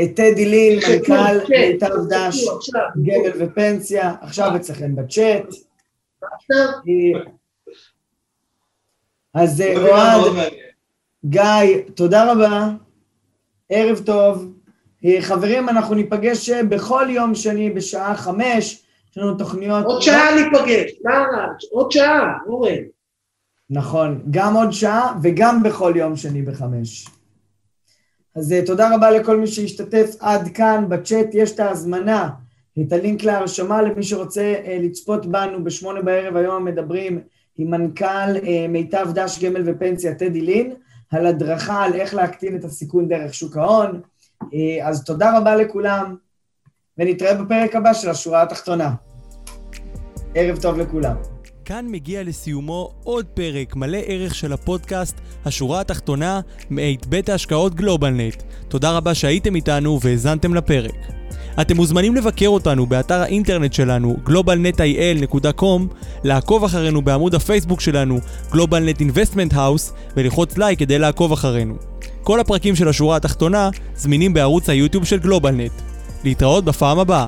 את טדי תלחצו, מנכ"ל כן, מיטב דש, עכשיו. גמל ופנסיה, עכשיו אצלכם בצ'אט. עכשיו, אז אה, אוהד. גיא, תודה רבה, ערב טוב. אה, חברים, אנחנו ניפגש אה, בכל יום שני בשעה חמש, יש לנו תוכניות... עוד שעה ניפגש, רע? עוד שעה, אורן. נכון, גם עוד שעה וגם בכל יום שני בחמש. אז אה, תודה רבה לכל מי שהשתתף עד כאן, בצ'אט יש את ההזמנה, את הלינק להרשמה למי שרוצה לצפות בנו בשמונה בערב, היום מדברים עם מנכ"ל מיטב דש גמל ופנסיה טדי לין, על הדרכה על איך להקטין את הסיכון דרך שוק ההון. אה, אז תודה רבה לכולם, ונתראה בפרק הבא של השורה התחתונה. ערב טוב לכולם. כאן מגיע לסיומו עוד פרק מלא ערך של הפודקאסט השורה התחתונה מאת בית ההשקעות גלובלנט. תודה רבה שהייתם איתנו והאזנתם לפרק. אתם מוזמנים לבקר אותנו באתר האינטרנט שלנו globalnetil.com, לעקוב אחרינו בעמוד הפייסבוק שלנו GlobalNet Investment House וללחוץ לייק כדי לעקוב אחרינו. כל הפרקים של השורה התחתונה זמינים בערוץ היוטיוב של גלובלנט. להתראות בפעם הבאה.